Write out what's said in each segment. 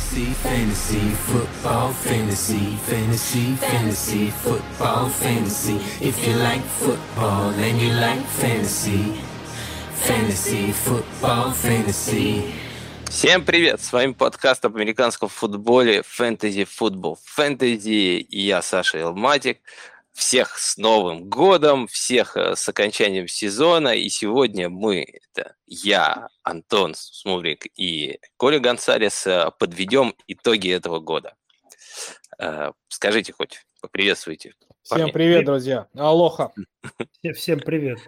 Fantasy, fantasy, football, fantasy, fantasy, fantasy, football, fantasy. If you like football and you like fantasy, fantasy, football, fantasy. Всем привет! С вами подкаст об американском футболе Fantasy Football Fantasy и я, Саша Илматик. Всех с Новым годом, всех э, с окончанием сезона. И сегодня мы, это я, Антон Смурик и Коля Гонсалес, э, подведем итоги этого года. Э, скажите хоть, поприветствуйте. Всем привет, друзья. Алоха. Всем привет.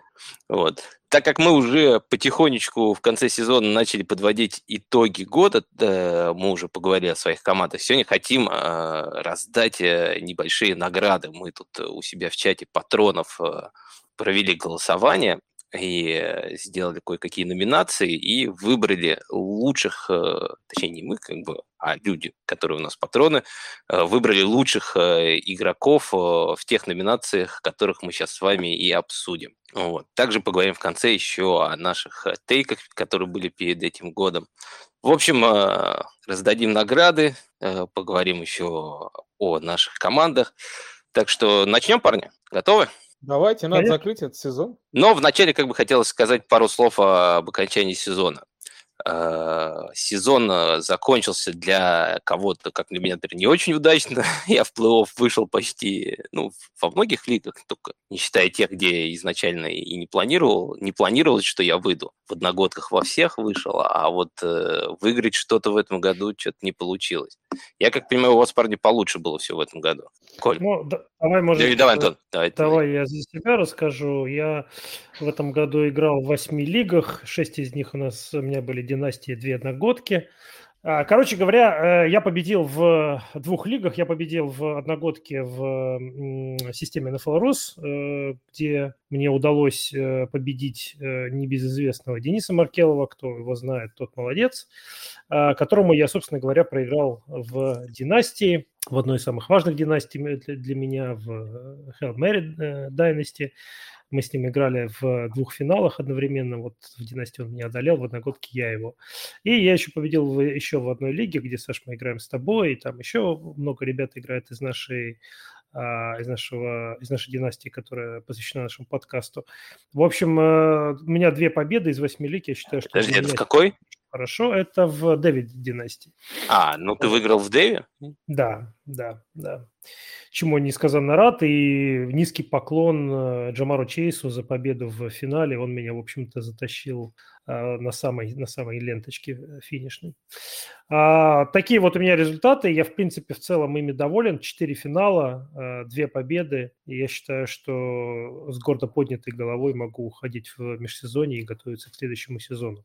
Вот. Так как мы уже потихонечку в конце сезона начали подводить итоги года, мы уже поговорили о своих командах, сегодня хотим э, раздать э, небольшие награды. Мы тут у себя в чате патронов э, провели голосование и сделали кое-какие номинации и выбрали лучших, точнее не мы, как бы, а люди, которые у нас патроны, выбрали лучших игроков в тех номинациях, которых мы сейчас с вами и обсудим. Вот. Также поговорим в конце еще о наших э, тейках, которые были перед этим годом. В общем, э, раздадим награды, э, поговорим еще о наших командах. Так что начнем, парни. Готовы? Давайте, надо закрыть этот сезон. Но вначале как бы хотелось сказать пару слов об окончании сезона. Э, сезон э, закончился для кого-то, как для меня, например, не очень удачно. Я в плей-офф вышел почти, ну, во многих лигах, только не считая тех, где изначально и не планировал. Не планировалось, что я выйду. В одногодках во всех вышел, а вот э, выиграть что-то в этом году что-то не получилось. Я, как понимаю, у вас, парни, получше было все в этом году. Коль. Ну, да, давай, может, давай, давай, Антон. Давай, давай я за себя расскажу. Я в этом году играл в восьми лигах. Шесть из них у нас, у меня были династии, две одногодки. А, короче говоря, э, я победил в двух лигах. Я победил в одногодке в системе NFL Rus, э, где мне удалось э, победить небезызвестного Дениса Маркелова, кто его знает, тот молодец, которому я, собственно говоря, проиграл в династии, в одной из самых важных династий для меня, в Hail Mary Dynasty. Мы с ним играли в двух финалах одновременно. Вот в династии он меня одолел, в одногодке я его. И я еще победил в, еще в одной лиге, где, Саш, мы играем с тобой. И там еще много ребят играет из нашей а, из, нашего, из нашей династии, которая посвящена нашему подкасту. В общем, э, у меня две победы из восьми лиг. Я считаю, что... Подожди, это в какой? Хорошо, это в Дэвид династии. А, ну ты выиграл в Дэве? Да, да, да чему несказанно рад. И низкий поклон э, Джамару Чейсу за победу в финале. Он меня, в общем-то, затащил э, на самой, на самой ленточке э, финишной. А, такие вот у меня результаты. Я, в принципе, в целом ими доволен. Четыре финала, две победы. И я считаю, что с гордо поднятой головой могу уходить в межсезонье и готовиться к следующему сезону.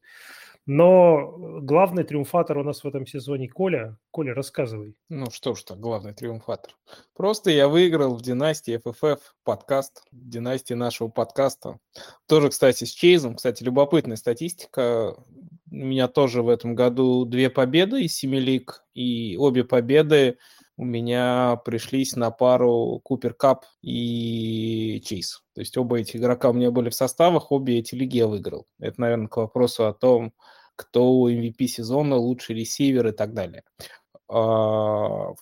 Но главный триумфатор у нас в этом сезоне Коля. Коля, рассказывай. Ну что ж так, главный триумфатор. Просто я выиграл в династии FFF подкаст, династии нашего подкаста. Тоже, кстати, с Чейзом. Кстати, любопытная статистика. У меня тоже в этом году две победы из семи лиг, и обе победы у меня пришлись на пару Купер Кап и Чейз. То есть оба эти игрока у меня были в составах, обе эти лиги я выиграл. Это, наверное, к вопросу о том, кто MVP сезона, лучший ресивер и так далее. А,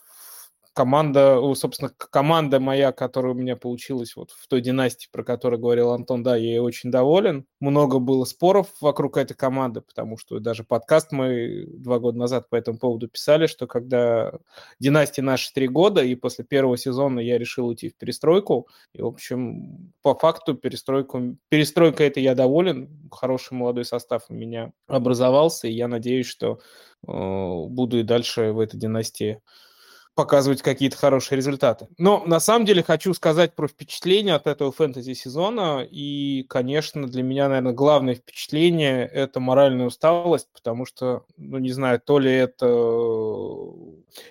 команда, собственно, команда моя, которая у меня получилась вот в той династии, про которую говорил Антон, да, я очень доволен. Много было споров вокруг этой команды, потому что даже подкаст мы два года назад по этому поводу писали, что когда династии наши три года, и после первого сезона я решил уйти в перестройку, и, в общем, по факту перестройку, перестройка это я доволен, хороший молодой состав у меня образовался, и я надеюсь, что э, буду и дальше в этой династии показывать какие-то хорошие результаты. Но на самом деле хочу сказать про впечатление от этого фэнтези-сезона. И, конечно, для меня, наверное, главное впечатление – это моральная усталость, потому что, ну, не знаю, то ли это...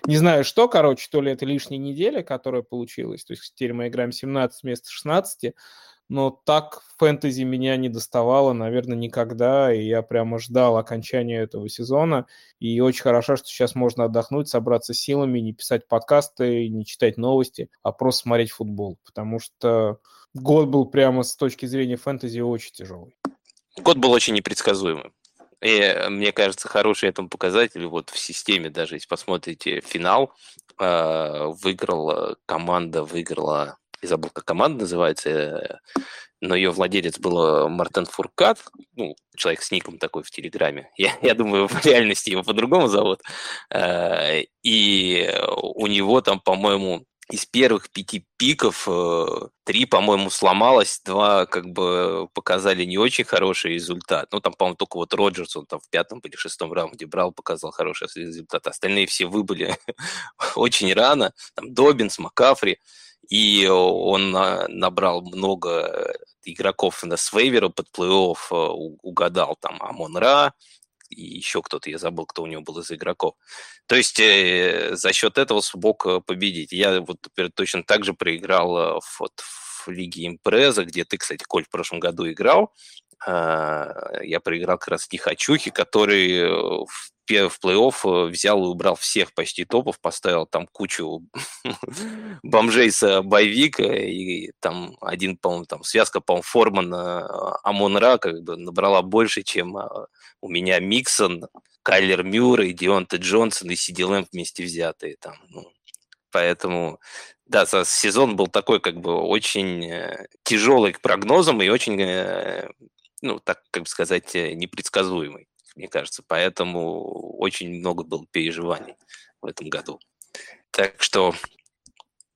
Не знаю что, короче, то ли это лишняя неделя, которая получилась. То есть теперь мы играем 17 вместо 16, но так фэнтези меня не доставало, наверное, никогда, и я прямо ждал окончания этого сезона, и очень хорошо, что сейчас можно отдохнуть, собраться силами, не писать подкасты, не читать новости, а просто смотреть футбол, потому что год был прямо с точки зрения фэнтези очень тяжелый. Год был очень непредсказуемый. И, мне кажется, хороший этому показатель вот в системе, даже если посмотрите финал, э, выиграла команда, выиграла, я забыл, как команда называется, э, но ее владелец был Мартен Фуркат, ну, человек с ником такой в Телеграме. Я, я думаю, в реальности его по-другому зовут. И у него там, по-моему, из первых пяти пиков э, три, по-моему, сломалось, два как бы показали не очень хороший результат. Ну, там, по-моему, только вот Роджерс, он там в пятом или шестом раунде брал, показал хороший результат. Остальные все выбыли очень рано. Там Добинс, Макафри. И он набрал много игроков на свейвера под плей-офф, э, угадал там Амон Ра, и еще кто-то, я забыл, кто у него был из игроков. То есть э, за счет этого смог э, победить. Я вот например, точно так же проиграл э, вот, в Лиге Импреза, где ты, кстати, Коль, в прошлом году играл. Э, я проиграл как раз Тихачухи, который э, в в плей-офф взял и убрал всех почти топов, поставил там кучу бомжей с боевика, и там один, по-моему, там связка, по-моему, Формана Амонра как бы набрала больше, чем у меня Миксон, Кайлер Мюррей, Дионте Джонсон и Сиди Лэмп вместе взятые там. Ну, поэтому, да, сезон был такой как бы очень э, тяжелый к прогнозам и очень, э, ну, так, как бы сказать, э, непредсказуемый, мне кажется. Поэтому очень много было переживаний в этом году. Так что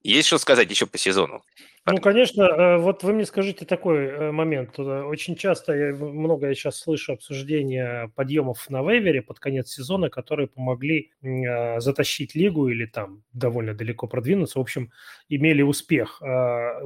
есть что сказать еще по сезону? Ну, конечно, э, вот вы мне скажите такой э, момент. Э, очень часто, я, много я сейчас слышу обсуждения подъемов на вейвере под конец сезона, которые помогли затащить лигу или там довольно далеко продвинуться. В общем, имели успех.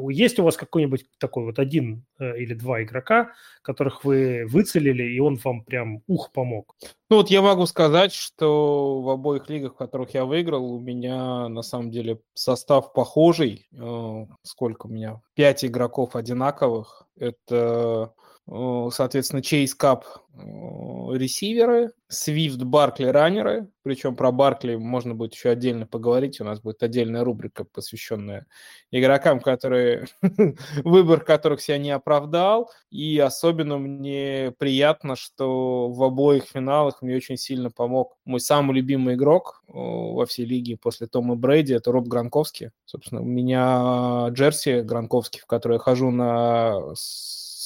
Есть у вас какой-нибудь такой вот один или два игрока, которых вы выцелили, и он вам прям ух помог? Ну вот я могу сказать, что в обоих лигах, в которых я выиграл, у меня на самом деле состав похожий. Э, сколько у меня? Пять игроков одинаковых. Это соответственно, Chase Cup ресиверы, Swift Barkley раннеры, причем про Баркли можно будет еще отдельно поговорить, у нас будет отдельная рубрика, посвященная игрокам, которые выбор которых себя не оправдал, и особенно мне приятно, что в обоих финалах мне очень сильно помог мой самый любимый игрок во всей лиге после Тома Брейди, это Роб Гранковский, собственно, у меня джерси Гранковский, в который я хожу на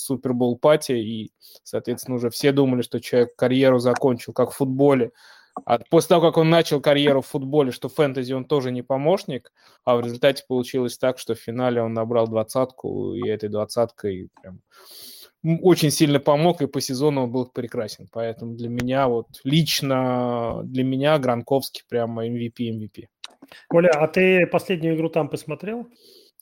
Супербол пати, и, соответственно, уже все думали, что человек карьеру закончил, как в футболе. А после того, как он начал карьеру в футболе, что в фэнтези он тоже не помощник, а в результате получилось так, что в финале он набрал двадцатку, и этой двадцаткой прям очень сильно помог, и по сезону он был прекрасен. Поэтому для меня, вот лично для меня Гранковский прямо MVP, MVP. Коля, а ты последнюю игру там посмотрел?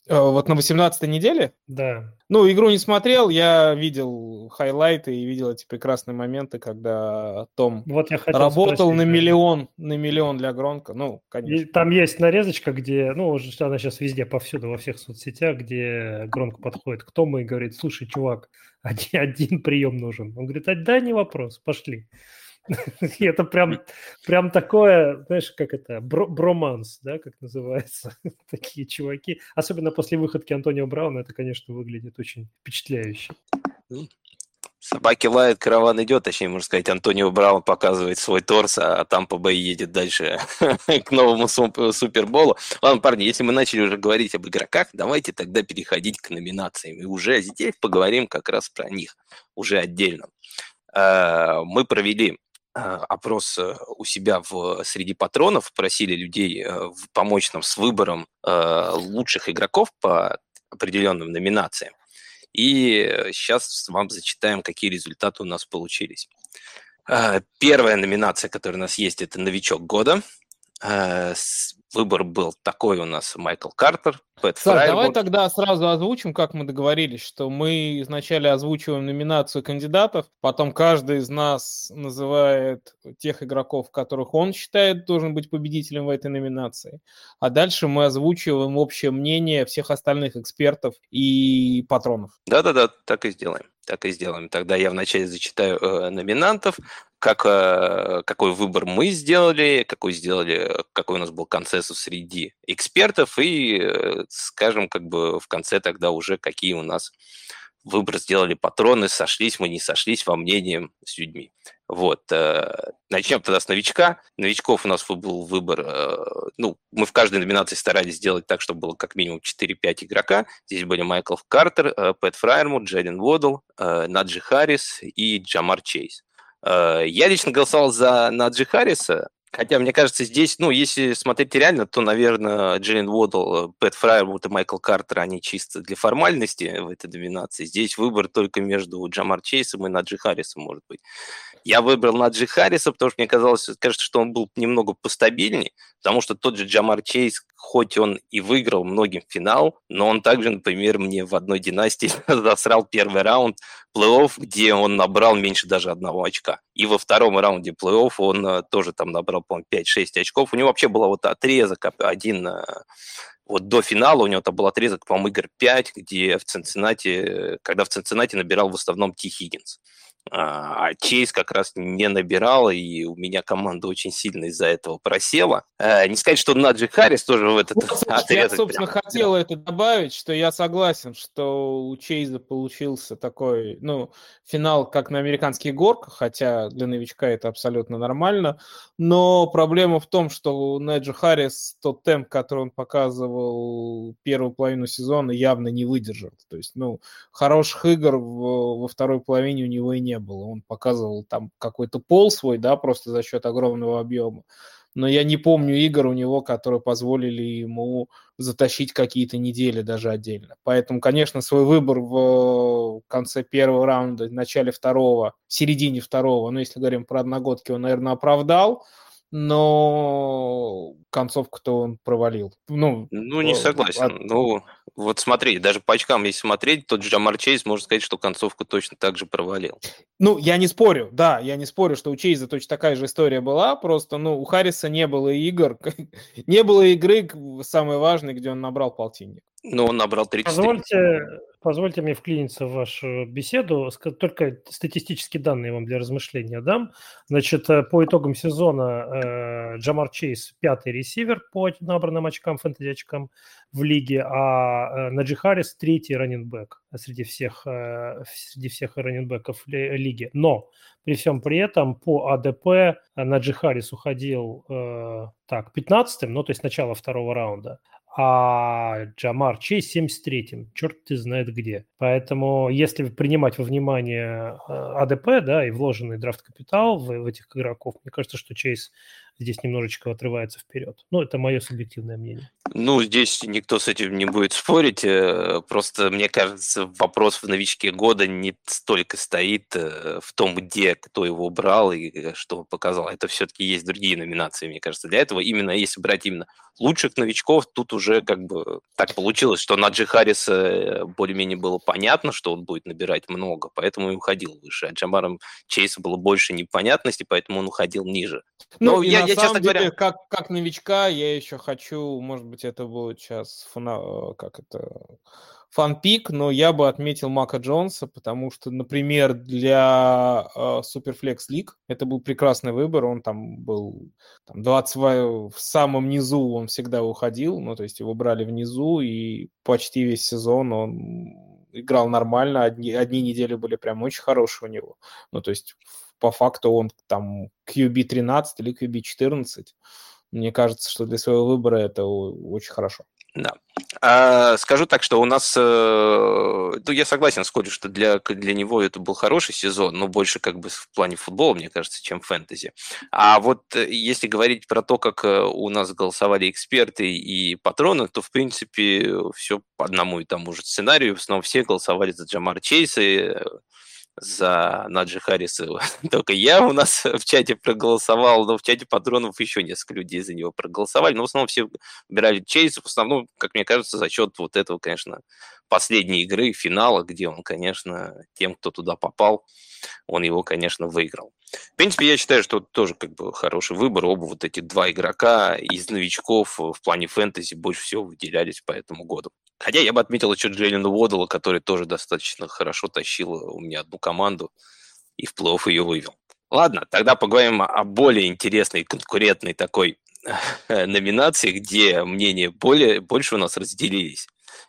Э, вот на 18-й неделе? Да. Ну, игру не смотрел, я видел хайлайты и видел эти прекрасные моменты, когда Том вот я работал спросить, на миллион, на миллион для Гронка. Ну, конечно. И там есть нарезочка, где, ну, она сейчас везде, повсюду, во всех соцсетях, где Гронк подходит к Тому и говорит, слушай, чувак, один, один прием нужен. Он говорит, да, не вопрос, пошли. Это прям, прям такое, знаешь, как это, бро, броманс, да, как называется, такие чуваки. Особенно после выходки Антонио Брауна это, конечно, выглядит очень впечатляюще. Собаки лают, караван идет, точнее, можно сказать, Антонио Браун показывает свой торс, а там по Бэй едет дальше к новому Суперболу. Ладно, парни, если мы начали уже говорить об игроках, давайте тогда переходить к номинациям. И уже здесь поговорим как раз про них, уже отдельно. Э, мы провели опрос э, у себя в, среди патронов, просили людей э, помочь нам с выбором лучших игроков по определенным номинациям. И сейчас вам зачитаем, какие результаты у нас получились. Первая номинация, которая у нас есть, это «Новичок года». Выбор был такой у нас Майкл Картер, Пэт Саш, давай тогда сразу озвучим, как мы договорились, что мы изначально озвучиваем номинацию кандидатов, потом каждый из нас называет тех игроков, которых он считает должен быть победителем в этой номинации, а дальше мы озвучиваем общее мнение всех остальных экспертов и патронов. Да-да-да, так и сделаем. Так и сделаем. Тогда я вначале зачитаю э, номинантов, как, э, какой выбор мы сделали, какой сделали, какой у нас был консенсус среди экспертов, и э, скажем, как бы в конце тогда уже какие у нас выбор сделали патроны, сошлись мы, не сошлись во мнении с людьми. Вот. Начнем тогда с новичка. Новичков у нас был выбор, ну, мы в каждой номинации старались сделать так, чтобы было как минимум 4-5 игрока. Здесь были Майкл Картер, Пэт Фрайермут, Джерин Уодл, Наджи Харрис и Джамар Чейз. Я лично голосовал за Наджи Харриса, Хотя, мне кажется, здесь, ну, если смотреть реально, то, наверное, Джиллен Уодл, Пэт Фрайервуд и Майкл Картер, они чисто для формальности в этой доминации. Здесь выбор только между Джамар Чейсом и Наджи Харрисом, может быть. Я выбрал Наджи Харриса, потому что мне казалось, кажется, что он был немного постабильней, потому что тот же Джамар Чейз, хоть он и выиграл многим финал, но он также, например, мне в одной династии засрал первый раунд плей-офф, где он набрал меньше даже одного очка. И во втором раунде плей-офф он э, тоже там набрал, по-моему, 5-6 очков. У него вообще был вот отрезок один э, вот до финала у него там был отрезок, по-моему, игр 5, где в Цинциннати, когда в Цинциннати набирал в основном Ти Хиггинс. А, а Чейз как раз не набирал, и у меня команда очень сильно из-за этого просела. А, не сказать, что Наджи Харрис тоже в этот ну, отрезок... Я, собственно, прям... хотел это добавить, что я согласен, что у Чейза получился такой, ну, финал, как на американских горках, хотя для новичка это абсолютно нормально, но проблема в том, что у Наджи Харрис тот темп, который он показывал первую половину сезона, явно не выдержал. То есть, ну, хороших игр во второй половине у него и не было. Он показывал там какой-то пол свой, да, просто за счет огромного объема. Но я не помню игр у него, которые позволили ему затащить какие-то недели даже отдельно. Поэтому, конечно, свой выбор в конце первого раунда, в начале второго, в середине второго, ну, если говорим про одногодки, он, наверное, оправдал но концовку-то он провалил. Ну, ну не согласен. От... Ну, вот смотри, даже по очкам, если смотреть, тот же Джамар Чейз можно сказать, что концовку точно так же провалил. Ну, я не спорю, да, я не спорю, что у Чейза точно такая же история была, просто, ну, у Харриса не было игр, не было игры, самой важной, где он набрал полтинник. Ну, он набрал 33. Позвольте, Позвольте мне вклиниться в вашу беседу. Только статистические данные вам для размышления дам. Значит, э, по итогам сезона э, Джамар Чейз пятый ресивер по набранным очкам, фэнтези очкам в лиге, а э, Наджи Харрис третий раненбэк среди всех, среди всех раненбеков лиги. Но при всем при этом по АДП Наджи Харрис уходил так, 15-м, ну то есть начало второго раунда, а Джамар Чейз 73-м, черт ты знает где. Поэтому, если принимать во внимание э, АДП, да, и вложенный драфт-капитал в, в этих игроков, мне кажется, что Чейз здесь немножечко отрывается вперед. Ну, это мое субъективное мнение. Ну, здесь никто с этим не будет спорить. Э, просто, мне кажется, вопрос в новичке года не столько стоит э, в том, где кто его брал и э, что показал. Это все-таки есть другие номинации, мне кажется. Для этого именно, если брать именно лучших новичков, тут уже как бы так получилось, что на Джи Харриса более-менее было понятно, что он будет набирать много, поэтому и уходил выше. А Джамаром Чейса было больше непонятностей, поэтому он уходил ниже. Ну, Но я, на я, самом деле, говоря... как, как новичка, я еще хочу, может быть, это будет сейчас фана... как это фанпик, но я бы отметил Мака Джонса, потому что, например, для э, Superflex League это был прекрасный выбор, он там был там, 20 в самом низу, он всегда уходил, ну, то есть его брали внизу, и почти весь сезон он играл нормально, одни, одни недели были прям очень хорошие у него, ну, то есть по факту он там QB13 или QB14. Мне кажется, что для своего выбора это очень хорошо. Да. А, скажу так, что у нас, э, ну, я согласен с Коди, что для, для него это был хороший сезон, но больше как бы в плане футбола, мне кажется, чем фэнтези. А вот э, если говорить про то, как э, у нас голосовали эксперты и патроны, то, в принципе, все по одному и тому же сценарию. В основном все голосовали за Джамар Чейса, за Наджи Харриса. Только я у нас в чате проголосовал, но в чате патронов еще несколько людей за него проголосовали. Но в основном все выбирали Чейз, в основном, как мне кажется, за счет вот этого, конечно, последней игры, финала, где он, конечно, тем, кто туда попал, он его, конечно, выиграл. В принципе, я считаю, что тоже как бы хороший выбор. Оба вот эти два игрока из новичков в плане фэнтези больше всего выделялись по этому году. Хотя я бы отметил еще Джейлина Уодала, который тоже достаточно хорошо тащил у меня одну команду и в плей-офф ее вывел. Ладно, тогда поговорим о более интересной конкурентной такой номинации, где мнения более, больше у нас разделились.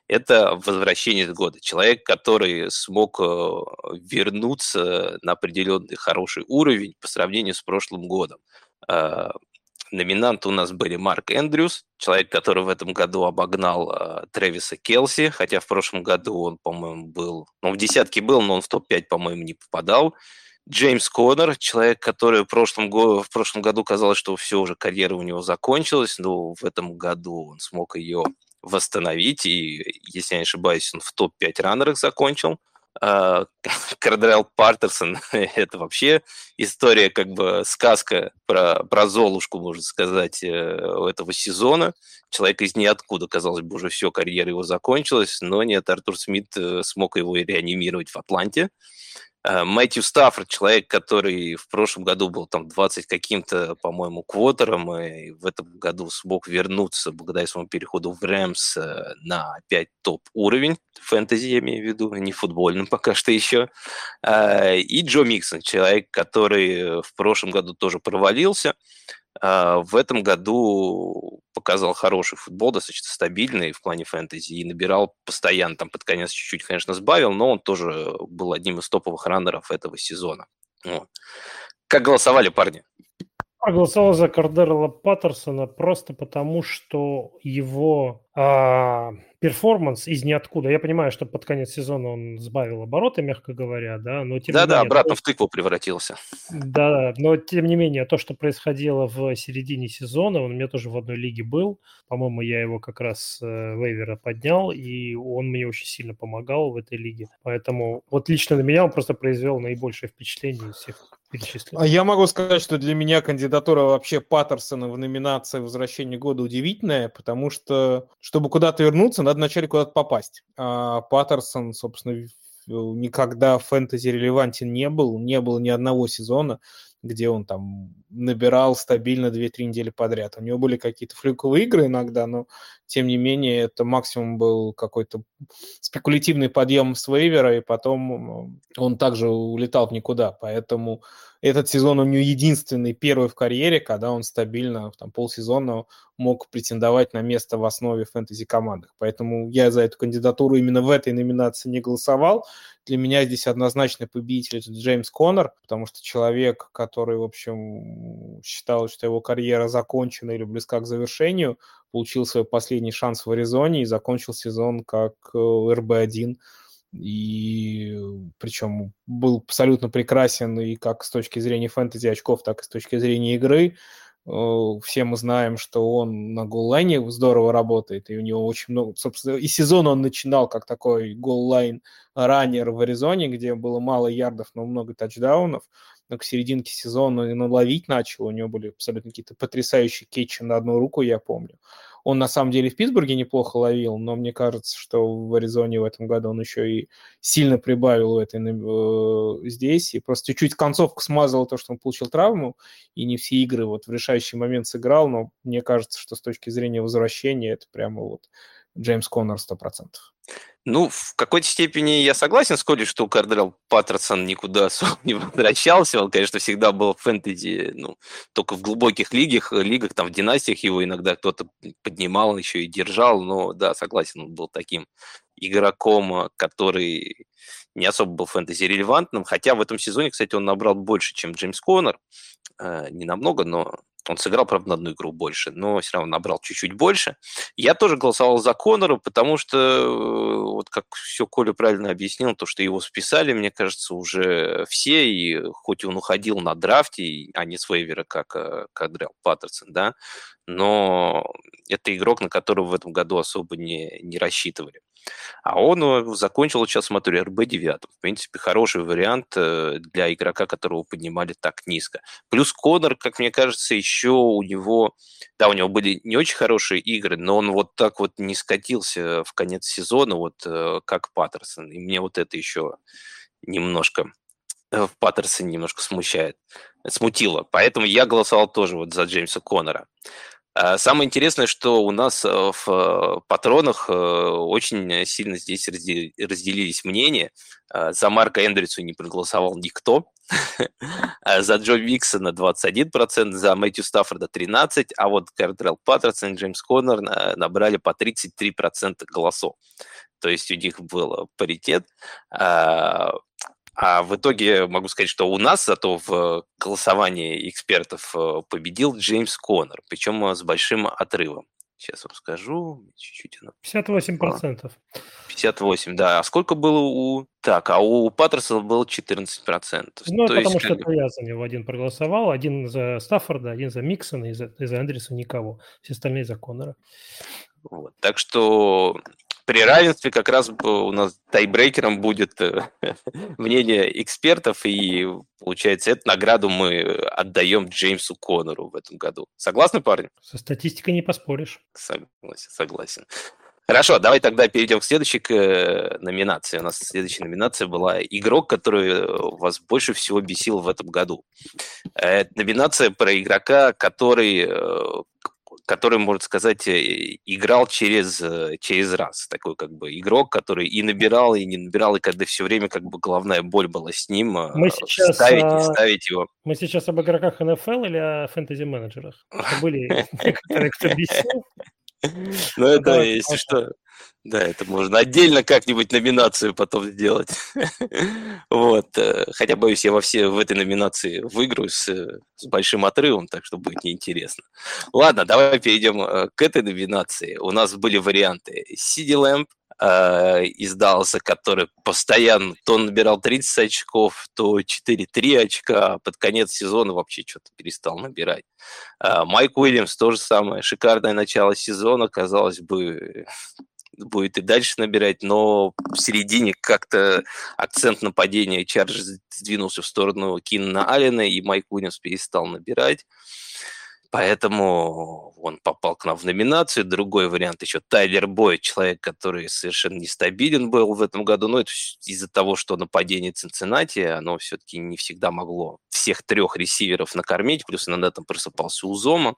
это возвращение года. Человек, который смог вернуться на определенный хороший уровень по сравнению с прошлым годом. Номинанты у нас были Марк Эндрюс, человек, который в этом году обогнал э, Трэвиса Келси, хотя в прошлом году он, по-моему, был... Ну, в десятке был, но он в топ-5, по-моему, не попадал. Джеймс Коннор, человек, который в прошлом, в прошлом году казалось, что все уже карьера у него закончилась, но в этом году он смог ее восстановить, и, если я не ошибаюсь, он в топ-5 раннерах закончил. Кардерал Партерсон – это вообще история, как бы сказка про, про Золушку, можно сказать, э, этого сезона. Человек из ниоткуда, казалось бы, уже все, карьера его закончилась, но нет, Артур Смит э, смог его реанимировать в Атланте. Э, Мэтью Стаффорд, человек, который в прошлом году был там 20 каким-то, по-моему, квотером, и в этом году смог вернуться благодаря своему переходу в Рэмс э, на опять топ-уровень фэнтези, я имею в виду, не футбольным пока что еще. Э, и Джо Миксон, человек, который в прошлом году тоже провалился, в этом году показал хороший футбол, достаточно стабильный в плане фэнтези и набирал постоянно, там под конец чуть-чуть, конечно, сбавил, но он тоже был одним из топовых раннеров этого сезона. Вот. Как голосовали парни? Проголосовал за Кардерла Паттерсона просто потому, что его а, перформанс из ниоткуда. Я понимаю, что под конец сезона он сбавил обороты, мягко говоря, да, но тем да, не да, менее... обратно то, в тыкву превратился. Да, но тем не менее, то, что происходило в середине сезона, он у меня тоже в одной лиге был. По-моему, я его как раз э, вейвера поднял, и он мне очень сильно помогал в этой лиге. Поэтому вот лично на меня он просто произвел наибольшее впечатление из всех перечисленных. А я могу сказать, что для меня кандидатура вообще Паттерсона в номинации «Возвращение года» удивительная, потому что чтобы куда-то вернуться, надо вначале куда-то попасть. А Паттерсон, собственно, никогда фэнтези релевантен не был, не было ни одного сезона, где он там набирал стабильно 2-3 недели подряд. У него были какие-то флюковые игры иногда, но тем не менее это максимум был какой-то спекулятивный подъем с вейвера, и потом он также улетал в никуда. Поэтому этот сезон у него единственный первый в карьере, когда он стабильно там, полсезона мог претендовать на место в основе фэнтези-командах. Поэтому я за эту кандидатуру именно в этой номинации не голосовал. Для меня здесь однозначно победитель это Джеймс Коннор, потому что человек, который, в общем, считал, что его карьера закончена или близка к завершению, получил свой последний шанс в Аризоне и закончил сезон как э, РБ-1 и причем был абсолютно прекрасен и как с точки зрения фэнтези очков, так и с точки зрения игры. Все мы знаем, что он на голлайне здорово работает, и у него очень много, собственно, и сезон он начинал как такой голлайн раннер в Аризоне, где было мало ярдов, но много тачдаунов, но к серединке сезона он наловить начал, у него были абсолютно какие-то потрясающие кетчи на одну руку, я помню. Он на самом деле в Питтсбурге неплохо ловил, но мне кажется, что в Аризоне в этом году он еще и сильно прибавил в этой, э, здесь. И просто чуть-чуть концовку смазал то, что он получил травму, и не все игры вот в решающий момент сыграл, но мне кажется, что с точки зрения возвращения это прямо вот Джеймс Коннор 100%. Ну, в какой-то степени я согласен с Коли, что Кардрел Паттерсон никуда не возвращался. Он, конечно, всегда был в фэнтези, ну, только в глубоких лигах, лигах, там, в династиях его иногда кто-то поднимал, еще и держал. Но, да, согласен, он был таким игроком, который не особо был фэнтези релевантным. Хотя в этом сезоне, кстати, он набрал больше, чем Джеймс Коннор. Э, не намного, но он сыграл, правда, на одну игру больше, но все равно набрал чуть-чуть больше. Я тоже голосовал за Конора, потому что, э, вот как все Коля правильно объяснил, то, что его списали, мне кажется, уже все, и хоть он уходил на драфте, а не с вейвера, как э, Кадрел Паттерсон, да, но это игрок, на которого в этом году особо не, не рассчитывали. А он э, закончил, сейчас смотрю, РБ-9. В принципе, хороший вариант э, для игрока, которого поднимали так низко. Плюс Конор, как мне кажется, еще у него... Да, у него были не очень хорошие игры, но он вот так вот не скатился в конец сезона, вот э, как Паттерсон. И мне вот это еще немножко в Паттерсоне немножко смущает, смутило. Поэтому я голосовал тоже вот за Джеймса Коннора. А самое интересное, что у нас э, в э, патронах очень сильно здесь разделились мнения. За Марка Эндрюсу не проголосовал никто. за Джо Виксона 21%, за Мэтью Стаффорда 13%, а вот Кардрелл Паттерсон и Джеймс Коннор набрали по 33% голосов. То есть у них был паритет. А, в итоге могу сказать, что у нас зато в голосовании экспертов э, победил Джеймс Коннор, причем с большим отрывом. Сейчас вам скажу. Чуть-чуть. 58%. 58, да. А сколько было у... Так, а у Паттерсона было 14%. Ну, То потому есть, что это я за него один проголосовал. Один за Стаффорда, один за Миксона, и за, и за Андерса никого. Все остальные за Коннора. Вот. Так что при равенстве как раз у нас тайбрейкером будет э, мнение экспертов, и получается, эту награду мы отдаем Джеймсу Коннору в этом году. Согласны, парни? Со статистикой не поспоришь. Согласен, согласен. Хорошо, давай тогда перейдем к следующей к э, номинации. У нас следующая номинация была «Игрок, который вас больше всего бесил в этом году». Это номинация про игрока, который э, который, можно сказать, э, играл через, э, через раз. Такой как бы игрок, который и набирал, и не набирал, и когда все время как бы головная боль была с ним, а, мы сейчас, ставить и ставить его. Мы сейчас об игроках НФЛ или о фэнтези-менеджерах? Были некоторые, кто бесил. Ну, это, если что, да, это можно отдельно как-нибудь номинацию потом сделать. вот. Э, хотя, боюсь, я во все в этой номинации выиграю с, с большим отрывом, так что будет неинтересно. Ладно, давай перейдем э, к этой номинации. У нас были варианты Сиди Лэмп, э, из Далласа, который постоянно то набирал 30 очков, то 4-3 очка, а под конец сезона вообще что-то перестал набирать. Э, Майк Уильямс тоже самое, шикарное начало сезона, казалось бы, будет и дальше набирать, но в середине как-то акцент нападения Чарджи сдвинулся в сторону Кинна Аллена, и Майк Уильямс перестал набирать. Поэтому он попал к нам в номинацию. Другой вариант еще Тайлер Бой, человек, который совершенно нестабилен был в этом году. Но это из-за того, что нападение Цинциннати, оно все-таки не всегда могло всех трех ресиверов накормить. Плюс на этом просыпался у Зома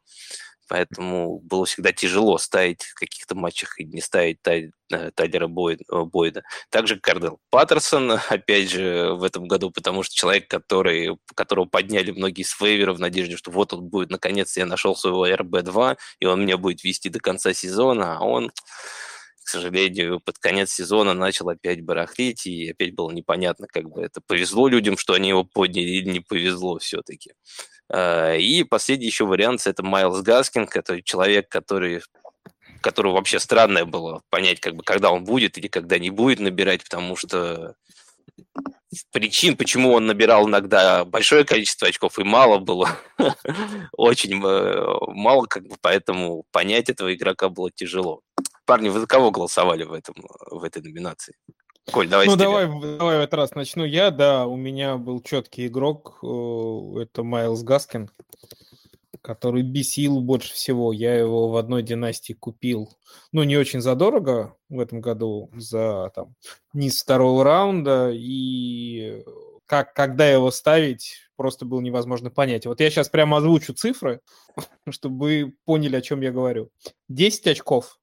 поэтому было всегда тяжело ставить в каких-то матчах и не ставить Тай, э, Тайлера э, Бойда. Также Кардел Паттерсон, опять же, в этом году, потому что человек, который, которого подняли многие с вейвера в надежде, что вот он будет, наконец я нашел своего РБ-2, и он меня будет вести до конца сезона, а он к сожалению, под конец сезона начал опять барахлить, и опять было непонятно, как бы это повезло людям, что они его подняли, или не повезло все-таки. Э, и последний еще вариант – это Майлз Гаскин, это человек, который которого вообще странное было понять, как бы, когда он будет или когда не будет набирать, потому что причин, почему он набирал иногда большое количество очков и мало было, очень э, мало, как бы, поэтому понять этого игрока было тяжело. Парни, вы за кого голосовали в, этом, в этой номинации? Коль, давай. Ну, давай, давай в этот раз начну я. Да, у меня был четкий игрок. Э, это Майлз Гаскин, который бесил больше всего. Я его в одной династии купил. Ну, не очень задорого в этом году, за там низ второго раунда. И как, когда его ставить, просто было невозможно понять. Вот я сейчас прямо озвучу цифры, чтобы вы поняли, о чем я говорю. 10 очков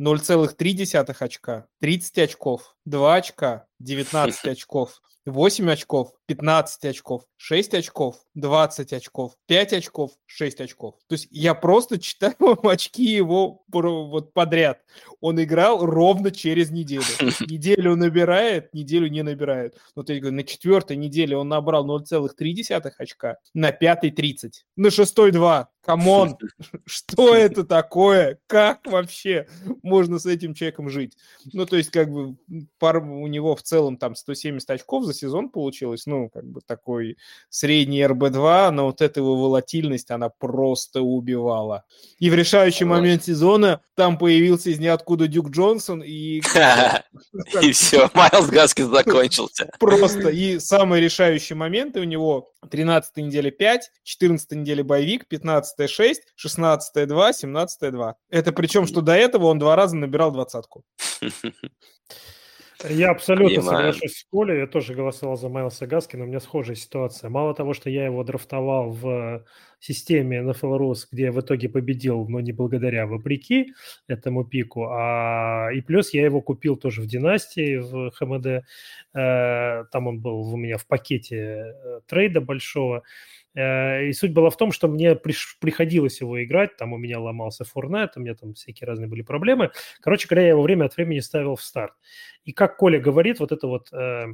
0,3 очка, 30 очков, 2 очка, 19 очков, 8 очков, 15 очков, 6 очков, 20 очков, 5 очков, 6 очков. То есть я просто читаю очки его вот подряд. Он играл ровно через неделю. Неделю набирает, неделю не набирает. Ну, то есть на четвертой неделе он набрал 0,3 очка, на пятой 30, на шестой 2. Come on, что это такое? Как вообще можно с этим человеком жить? Ну, то есть, как бы, пар, у него в целом там 170 очков за сезон получилось, ну, как бы такой средний RB-2, но вот эта его волатильность, она просто убивала. И в решающий момент сезона там появился из ниоткуда Дюк Джонсон, и... И все, Майлз Гаскин закончился. Просто. И самые решающие моменты у него 13 неделя 5, 14 неделя боевик, 15 6, 16 2, 17 2. Это причем, что до этого он два раза набирал двадцатку. Я абсолютно Понимаю. соглашусь с Колей. Я тоже голосовал за Майлса Гаскина. У меня схожая ситуация. Мало того, что я его драфтовал в системе NFL Rus, где я в итоге победил, но не благодаря, вопреки этому пику. А, и плюс я его купил тоже в Династии, в ХМД. Э, там он был у меня в пакете э, трейда большого. Э, и суть была в том, что мне приходилось его играть, там у меня ломался Форнет, у меня там всякие разные были проблемы. Короче говоря, я его время от времени ставил в старт. И как Коля говорит, вот это вот Э,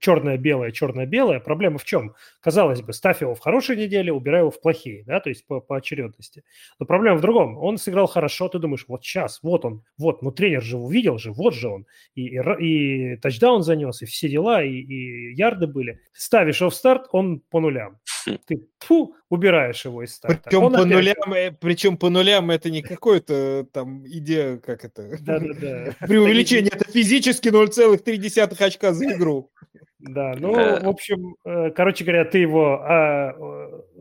черное-белое, черное-белое. Проблема в чем? Казалось бы, ставь его в хорошие недели, убирай его в плохие, да, то есть по, по очередности. Но проблема в другом. Он сыграл хорошо, ты думаешь, вот сейчас, вот он, вот, ну тренер же увидел же, вот же он. И, и, и тачдаун занес, и все дела, и, и ярды были. Ставишь его в старт, он по нулям. Ты фу, убираешь его из старта. Причем Он по, опять... нулям, э, причем по нулям это не какой-то там идея, как это, Да-да-да. преувеличение, это физически 0,3 очка за игру. Да, ну, в общем, э, короче говоря, ты его а, э,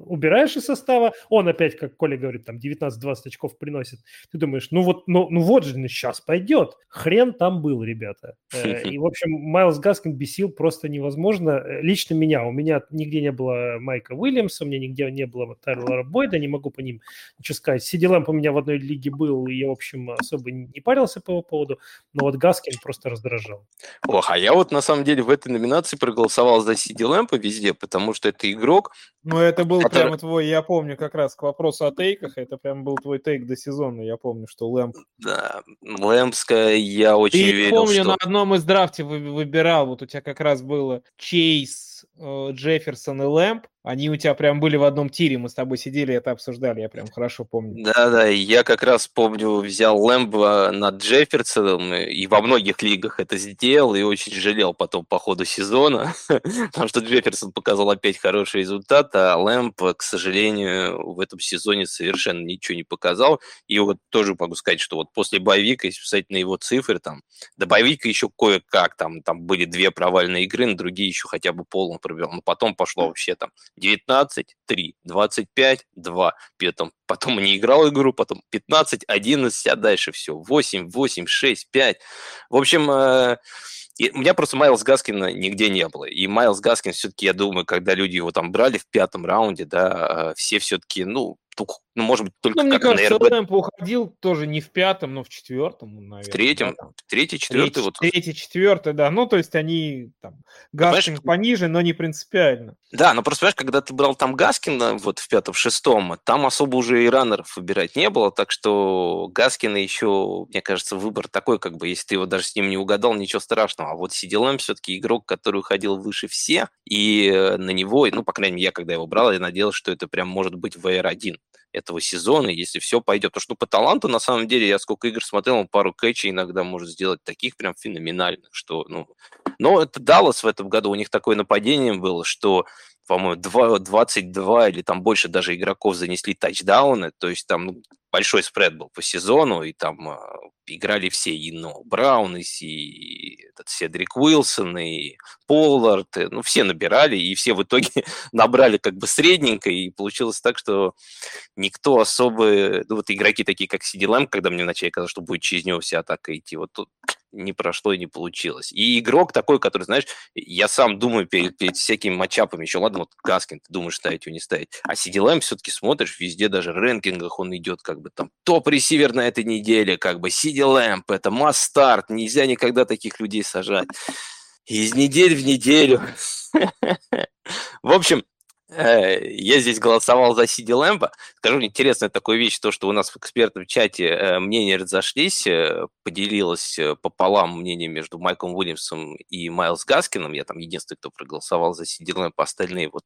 убираешь из состава, он опять, как Коля говорит, там 19-20 очков приносит. Ты думаешь, ну вот, ну, ну вот же, сейчас пойдет. Хрен там был, ребята. Э, и, в общем, Майлз Гаскин бесил просто невозможно. Лично меня, у меня нигде не было Майка Уильямса, у меня нигде не было Тайлора Бойда, не могу по ним ничего сказать. Сиди Лэмп у меня в одной лиге был, и я, в общем, особо не парился по его поводу, но вот Гаскин просто раздражал. Ох, а я вот на самом деле в этой номинации проголосовал за Сиди Лэмпа везде, потому что это игрок. Ну, это был. Прямо твой, я помню как раз к вопросу о тейках, это прям был твой тейк до сезона, я помню, что Лэмп. Да, Лэмпская, я очень Ты верил, помню, что... на одном из драфте выбирал, вот у тебя как раз было Чейз, э, Джефферсон и Лэмп, они у тебя прям были в одном тире, мы с тобой сидели, это обсуждали, я прям хорошо помню. Да-да, я как раз помню, взял Лэмбо над Джефферсоном, и во многих лигах это сделал, и очень жалел потом по ходу сезона, потому что Джефферсон показал опять хороший результат, а Лэмб, к сожалению, в этом сезоне совершенно ничего не показал. И вот тоже могу сказать, что вот после боевика, если писать на его цифры, там, до боевика еще кое-как, там, там были две провальные игры, на другие еще хотя бы полный пробил, но потом пошло вообще там 19, 3, 25, 2. Потом, потом не играл игру, потом 15, 11, а дальше все. 8, 8, 6, 5. В общем, э, у меня просто Майлз Гаскина нигде не было. И Майлз Гаскин все-таки, я думаю, когда люди его там брали в пятом раунде, да, э, все все-таки, ну, ну, может быть, только ну, мне кажется, РБ... Лэмп уходил тоже не в пятом, но в четвертом, наверное. В третьем, да, в третий, четвертый. Третий, вот. третий, четвертый, да. Ну, то есть они там Гаскин пониже, но не принципиально. Да, но просто, понимаешь, когда ты брал там Гаскина вот в пятом, в шестом, там особо уже и раннеров выбирать не было, так что Гаскина еще, мне кажется, выбор такой, как бы, если ты его даже с ним не угадал, ничего страшного. А вот Лэмп все-таки игрок, который уходил выше все, и на него, ну, по крайней мере, я когда его брал, я надеялся, что это прям может быть VR1 этого сезона, если все пойдет. Потому что ну, по таланту, на самом деле, я сколько игр смотрел, он пару кэчей иногда может сделать таких прям феноменальных, что, ну... Но это Даллас в этом году, у них такое нападение было, что по-моему, 22 или там больше даже игроков занесли тачдауны, то есть там ну, большой спред был по сезону, и там э, играли все, и ну, Браун, и, и этот Седрик Уилсон, и Поллард, и, ну, все набирали, и все в итоге набрали как бы средненько, и получилось так, что никто особо, ну, вот игроки такие, как Сиди Лэм, когда мне вначале казалось, что будет через него вся атака идти, вот тут не прошло и не получилось. И игрок такой, который, знаешь, я сам думаю перед, перед всякими матчапами, еще ладно, вот Гаскин, ты думаешь, ставить его, не ставить. А Сиди Лэм все-таки смотришь, везде даже в рэнкингах он идет как бы там топ-ресивер на этой неделе, как бы Сиди Лэмп, это масс-старт, нельзя никогда таких людей сажать. Из недели в неделю. В общем, Э, я здесь голосовал за Сиди Лэмпа. Скажу интересная такая вещь, то, что у нас в экспертном чате э, мнения разошлись, э, поделилось пополам мнение между Майком Уильямсом и Майлз Гаскином. Я там единственный, кто проголосовал за Сиди Лэмпа, остальные вот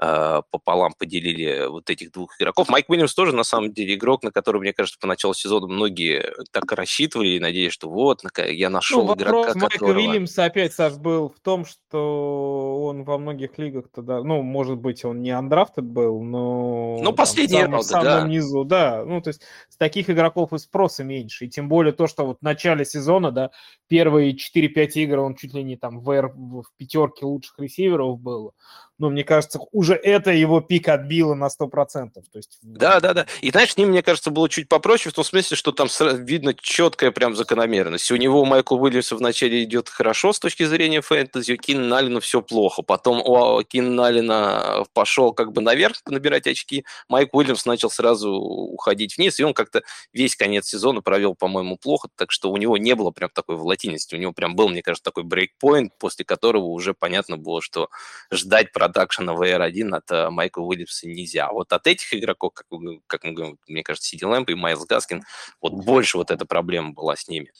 пополам поделили вот этих двух игроков. Майк Уильямс тоже, на самом деле, игрок, на который, мне кажется, по началу сезона многие так рассчитывали и надеялись, что вот, я нашел ну, игрока, вопрос Майка которого... Уильямса опять, Саш, был в том, что он во многих лигах тогда, ну, может быть, он не андрафтед был, но... Ну, последний там, в самом, да. низу, да. Ну, то есть с таких игроков и спроса меньше. И тем более то, что вот в начале сезона, да, первые 4-5 игр он чуть ли не там в, в пятерке лучших ресиверов был. Но мне кажется, уже это его пик отбило на 100%. То есть... Да, да, да. И знаешь, с ним, мне кажется, было чуть попроще, в том смысле, что там видно четкая прям закономерность. У него Майкл Уильямса вначале идет хорошо с точки зрения фэнтези, у Кина Налина все плохо. Потом у Кина Налина пошел как бы наверх набирать очки, Майк Уильямс начал сразу уходить вниз, и он как-то весь конец сезона провел, по-моему, плохо, так что у него не было прям такой волатильности. У него прям был, мне кажется, такой брейкпоинт, после которого уже понятно было, что ждать продакшена VR1 от Майкла Уильямса нельзя. Вот от этих игроков, как, как мы говорим, мне кажется, Сиди Лэмп и Майлз Гаскин, вот больше вот эта проблема была с ними.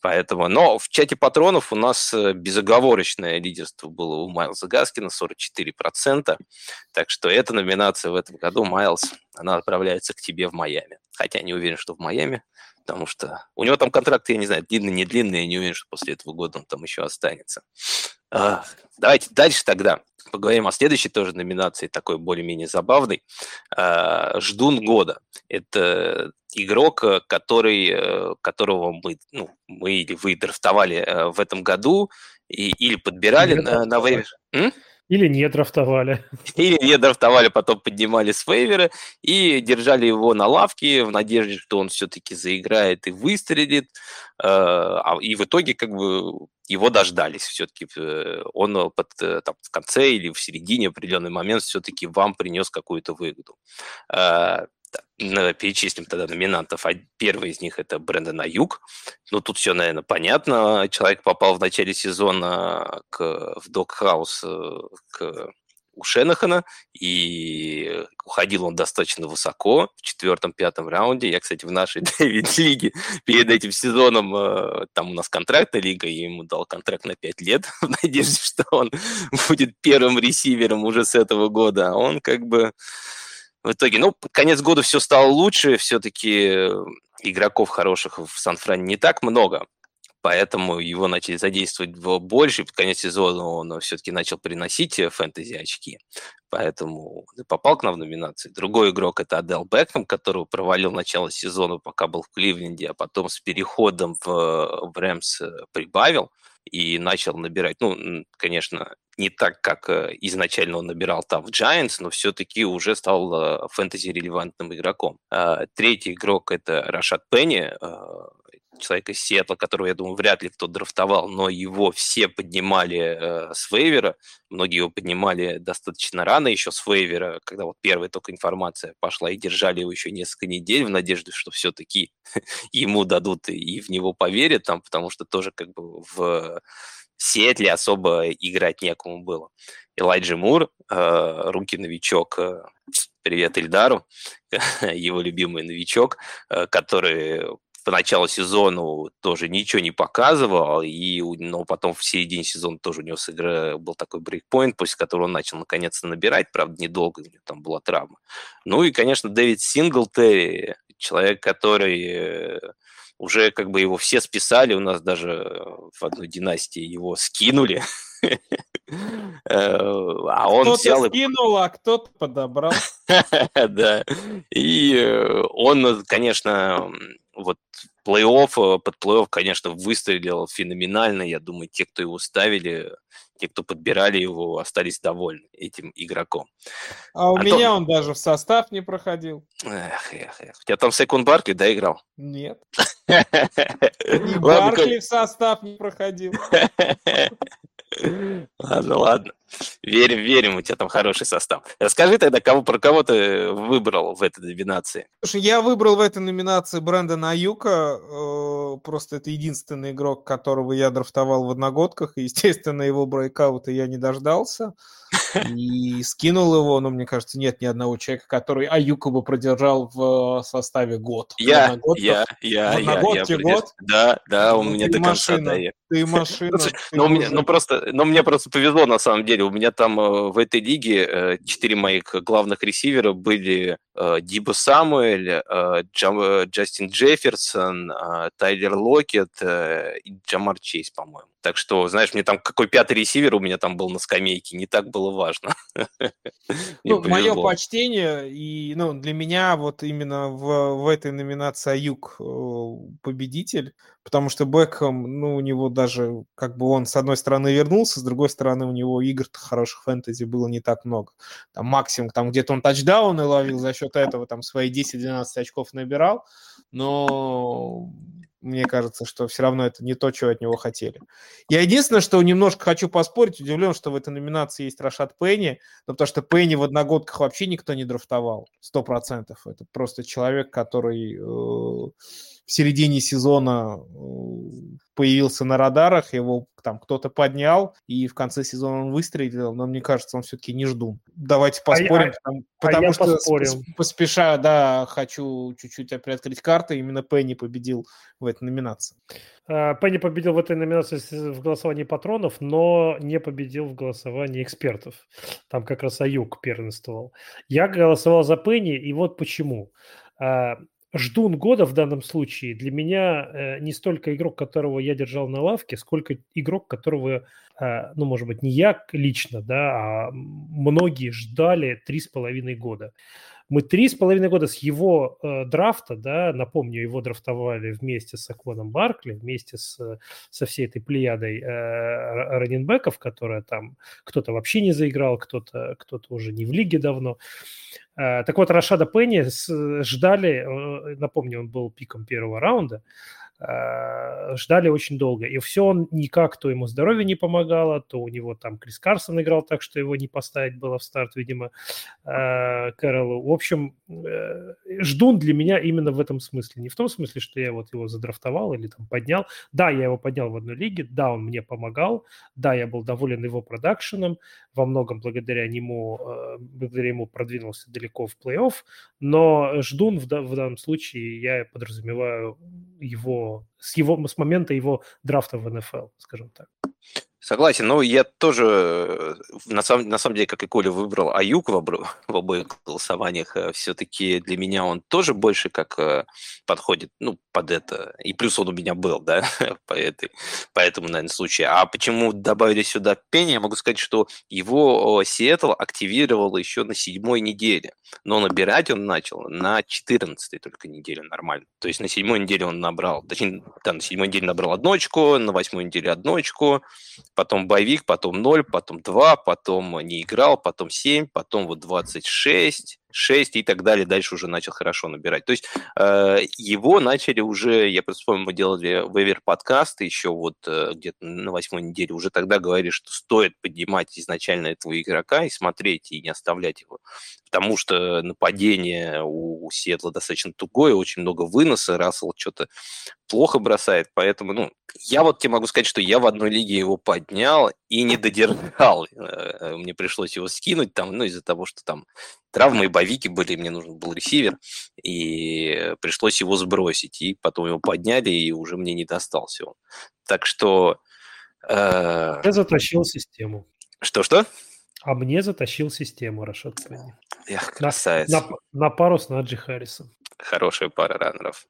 Поэтому, но в чате патронов у нас э, безоговорочное лидерство было у Майлза Гаскина, 44%. Так что эта номинация в этом году, Майлз, она отправляется к тебе в Майами. Хотя не уверен, что в Майами, потому что у него там контракт, я не знаю, длинный, не длинный, я не уверен, что после этого года он там еще останется. А, давайте дальше тогда поговорим о следующей тоже номинации, такой более-менее забавной. А, Ждун года. Это игрок, который, которого мы, ну, мы или вы драфтовали э, в этом году и, или подбирали на, на вейвер. Или не драфтовали. Или не драфтовали, потом поднимали с вейвера и держали его на лавке в надежде, что он все-таки заиграет и выстрелит. Э, а, и в итоге как бы его дождались все-таки. Э, он под, э, там, в конце или в середине определенный момент все-таки вам принес какую-то выгоду перечислим тогда номинантов. Первый из них это Брэндон Аюк. Ну, тут все, наверное, понятно. Человек попал в начале сезона к, в Докхаус э, к у Шенахана, и уходил он достаточно высоко в четвертом-пятом раунде. Я, кстати, в нашей лиге перед этим сезоном, э, там у нас контрактная лига, я ему дал контракт на 5 лет в надежде, что он будет первым ресивером уже с этого года. А он как бы в итоге, ну, конец года все стало лучше, все-таки э, игроков хороших в Сан-Фране не так много, поэтому его начали задействовать больше, в конец сезона он все-таки начал приносить э, фэнтези очки, поэтому попал к нам в номинации. Другой игрок это Адел Бекхэм, которого провалил начало сезона, пока был в Кливленде, а потом с переходом в, в Рэмс э, прибавил и начал набирать, ну, конечно, не так, как э, изначально он набирал там в Giants, но все-таки уже стал э, фэнтези-релевантным игроком. А, третий игрок – это Рашат Пенни, а, человек из Сиэтла, которого, я думаю, вряд ли кто драфтовал, но его все поднимали э, с вейвера, многие его поднимали достаточно рано еще с вейвера, когда вот первая только информация пошла, и держали его еще несколько недель в надежде, что все-таки ему дадут и в него поверят, там, потому что тоже как бы в Сиэтле особо играть некому было. Элайджи Мур, э, руки новичок, э, привет Ильдару, его любимый новичок, э, который по началу сезона тоже ничего не показывал, и, но потом в середине сезона тоже у него с игры был такой брейкпоинт, после которого он начал наконец-то набирать, правда, недолго, у него там была травма. Ну и, конечно, Дэвид Синглтери, человек, который уже как бы его все списали, у нас даже в одной династии его скинули. А он кто-то взял... скинул, а кто-то подобрал. Да. И э, он, конечно, вот плей-офф, под плей-офф, конечно, выстрелил феноменально. Я думаю, те, кто его ставили, те, кто подбирали его, остались довольны этим игроком. А у а меня он даже в состав не проходил. Эх, эх, эх. У тебя там Секунд Баркли, да, играл? Нет. И Баркли в состав не проходил. Ладно, ладно. Верим, верим, у тебя там хороший состав. Расскажи тогда, кого, про кого ты выбрал в этой номинации? Слушай, я выбрал в этой номинации Брэндона Аюка. Э, просто это единственный игрок, которого я драфтовал в одногодках. И, естественно, его брейкаута я не дождался. И скинул его, но мне кажется, нет ни одного человека, который Аюка бы продержал в составе год. Я, я, я, я, я, год? Да, да, у ну, меня до конца, да. Ты машина. Ну, мне, ну, просто, ну, мне просто повезло, на самом деле. У меня там э, в этой лиге э, четыре моих главных ресивера были э, Дибо Самуэль, э, Джастин Джефферсон, Тайлер Локет и Джамар Чейз, по-моему. Так что, знаешь, мне там какой пятый ресивер у меня там был на скамейке, не так было важно. Ну, мое почтение, и ну, для меня вот именно в, в этой номинации Аюк победитель, потому что Бекхэм, ну, у него даже, как бы он с одной стороны вернулся, с другой стороны у него игр хороших фэнтези было не так много. Там максимум, там где-то он тачдауны ловил, за счет этого там свои 10-12 очков набирал, но мне кажется, что все равно это не то, чего от него хотели. Я единственное, что немножко хочу поспорить, удивлен, что в этой номинации есть Рашат Пенни, но потому что Пенни в одногодках вообще никто не драфтовал, сто процентов. Это просто человек, который э, в середине сезона э, появился на радарах, его там кто-то поднял, и в конце сезона он выстрелил, но мне кажется, он все-таки не жду. Давайте а поспорим, а потому, а потому что поспорим. поспеша, да, хочу чуть-чуть приоткрыть карты, именно Пенни победил в этой номинации. А, Пенни победил в этой номинации в голосовании патронов, но не победил в голосовании экспертов. Там как раз Аюк первенствовал. Я голосовал за Пенни, и вот почему ждун года в данном случае для меня э, не столько игрок, которого я держал на лавке, сколько игрок, которого, э, ну, может быть, не я лично, да, а многие ждали три с половиной года. Мы три с половиной года с его э, драфта, да, напомню, его драфтовали вместе с Аконом Баркли, вместе с, со всей этой плеядой э, раненбеков, которая там кто-то вообще не заиграл, кто-то кто уже не в лиге давно. Э, так вот, Рашада Пенни ждали, э, напомню, он был пиком первого раунда, Э, ждали очень долго. И все он никак, то ему здоровье не помогало, то у него там Крис Карсон играл так, что его не поставить было в старт, видимо, э, Кэролу. В общем, э, ждун для меня именно в этом смысле. Не в том смысле, что я вот его задрафтовал или там поднял. Да, я его поднял в одной лиге, да, он мне помогал, да, я был доволен его продакшеном, во многом благодаря нему, благодаря ему продвинулся далеко в плей-офф, но ждун в, в данном случае я подразумеваю его с, его, с момента его драфта в НФЛ, скажем так. Согласен, но я тоже, э, на самом, на самом деле, как и Коля, выбрал Аюк в, обр- в обоих голосованиях. Э, Все-таки для меня он тоже больше как э, подходит, ну, под это. И плюс он у меня был, да, по, этой, по этому, наверное, случаю. А почему добавили сюда Пенни, я могу сказать, что его Сиэтл активировал еще на седьмой неделе. Но набирать он начал на 14 только неделе нормально. То есть на седьмой неделе он набрал, точнее, да, на седьмой неделе набрал одну очко, на восьмой неделе одну очко, потом боевик, потом 0, потом 2, потом не играл, потом 7, потом вот 26, 6 и так далее, дальше уже начал хорошо набирать. То есть э, его начали уже, я просто помню, мы делали вейвер подкаст еще вот э, где-то на восьмой неделе, уже тогда говорили, что стоит поднимать изначально этого игрока и смотреть, и не оставлять его. Потому что нападение у, у Сиэтла достаточно тугое, очень много выноса, Рассел что-то плохо бросает, поэтому, ну, я вот тебе могу сказать, что я в одной лиге его поднял и не додержал. Э, мне пришлось его скинуть там, ну, из-за того, что там травмы и боевики были, мне нужен был ресивер, и пришлось его сбросить, и потом его подняли, и уже мне не достался он. Так что... Э... Я затащил систему. Что-что? А мне затащил систему Рашад Пенни. Эх, красавец. На, на, на пару с Наджи Харрисом. Хорошая пара раннеров.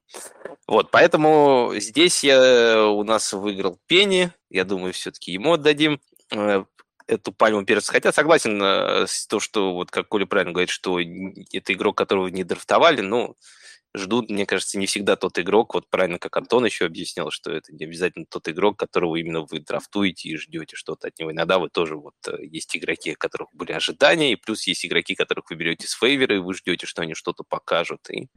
Вот, поэтому здесь я у нас выиграл Пенни. Я думаю, все-таки ему отдадим э, эту пальму перца. Хотя согласен э, с то, что, вот как Коля правильно говорит, что это игрок, которого не драфтовали, ну, ждут, мне кажется, не всегда тот игрок, вот правильно, как Антон еще объяснял, что это не обязательно тот игрок, которого именно вы драфтуете и ждете что-то от него. Иногда вы тоже, вот, э, есть игроки, у которых были ожидания, и плюс есть игроки, которых вы берете с фейвера, и вы ждете, что они что-то покажут. И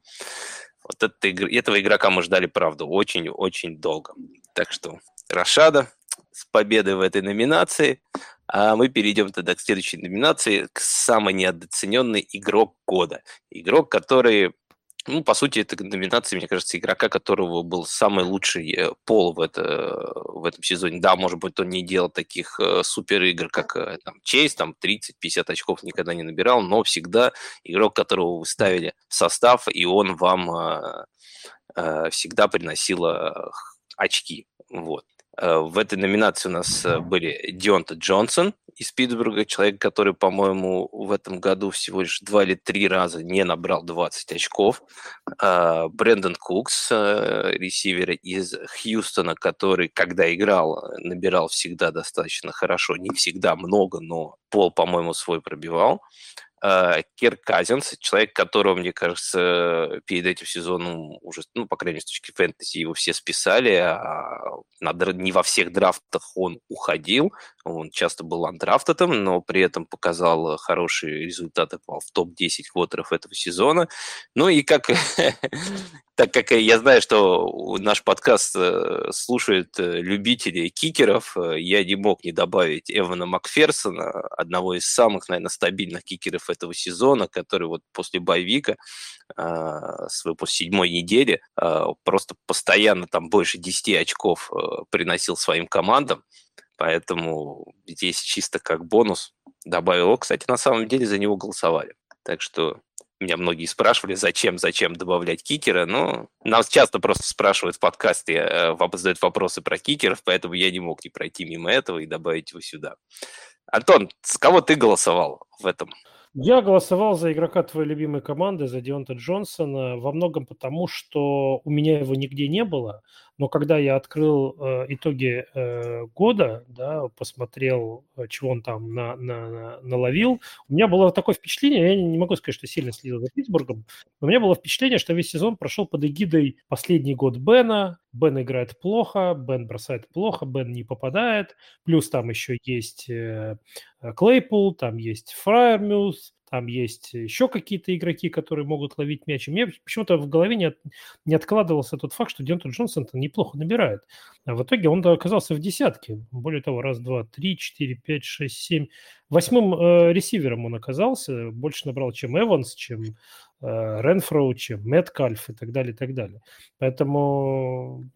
вот это, этого игрока мы ждали, правда, очень-очень долго. Так что Рашада с победой в этой номинации. А мы перейдем тогда к следующей номинации, к самой неодоцененной игрок года. Игрок, который ну, по сути, это номинация, мне кажется, игрока, которого был самый лучший э, пол в, это, в этом сезоне. Да, может быть, он не делал таких э, супер игр, как э, там, Чейз, там 30-50 очков никогда не набирал, но всегда игрок, которого вы ставили в состав, и он вам э, э, всегда приносил очки. Вот. Э, в этой номинации у нас э, были Дионта Джонсон из Питтсбурга, человек, который, по-моему, в этом году всего лишь два или три раза не набрал 20 очков. Э, Брэндон Кукс, ресивер из Хьюстона, который, когда играл, набирал всегда достаточно хорошо. Не всегда много, но пол, по-моему, свой пробивал. Э, Кир Казинс, человек, которого, мне кажется, перед этим сезоном уже, ну, по крайней мере, с точки фэнтези его все списали, а на, не во всех драфтах он уходил, он часто был андрафтетом, но при этом показал хорошие результаты, попал в топ-10 квотеров этого сезона. Ну и как, так как я знаю, что наш подкаст э, слушают э, любители кикеров, я не мог не добавить Эвана Макферсона, одного из самых, наверное, стабильных кикеров этого сезона, который вот после боевика э, с выпуска седьмой недели э, просто постоянно там больше 10 очков э, приносил своим командам. Поэтому здесь чисто как бонус добавил. Кстати, на самом деле за него голосовали. Так что меня многие спрашивали, зачем, зачем добавлять кикера. Но нас часто просто спрашивают в подкасте, э, задают вопросы про кикеров, поэтому я не мог не пройти мимо этого и добавить его сюда. Антон, с кого ты голосовал в этом? Я голосовал за игрока твоей любимой команды, за Дионта Джонсона, во многом потому, что у меня его нигде не было, но когда я открыл э, итоги э, года, да, посмотрел, э, чего он там на, на, на, наловил, у меня было такое впечатление, я не, могу сказать, что сильно следил за Питтсбургом, но у меня было впечатление, что весь сезон прошел под эгидой последний год Бена, Бен играет плохо, Бен бросает плохо, Бен не попадает, плюс там еще есть Клейпул, там есть Фраермюс, там есть еще какие-то игроки, которые могут ловить мяч. И мне почему-то в голове не, от, не откладывался тот факт, что Дентон Джонсон неплохо набирает. А в итоге он оказался в десятке. Более того, раз, два, три, четыре, пять, шесть, семь. Восьмым э, ресивером он оказался. Больше набрал, чем Эванс, чем э, Ренфроу, чем Мэткальф и так далее, и так далее. Поэтому,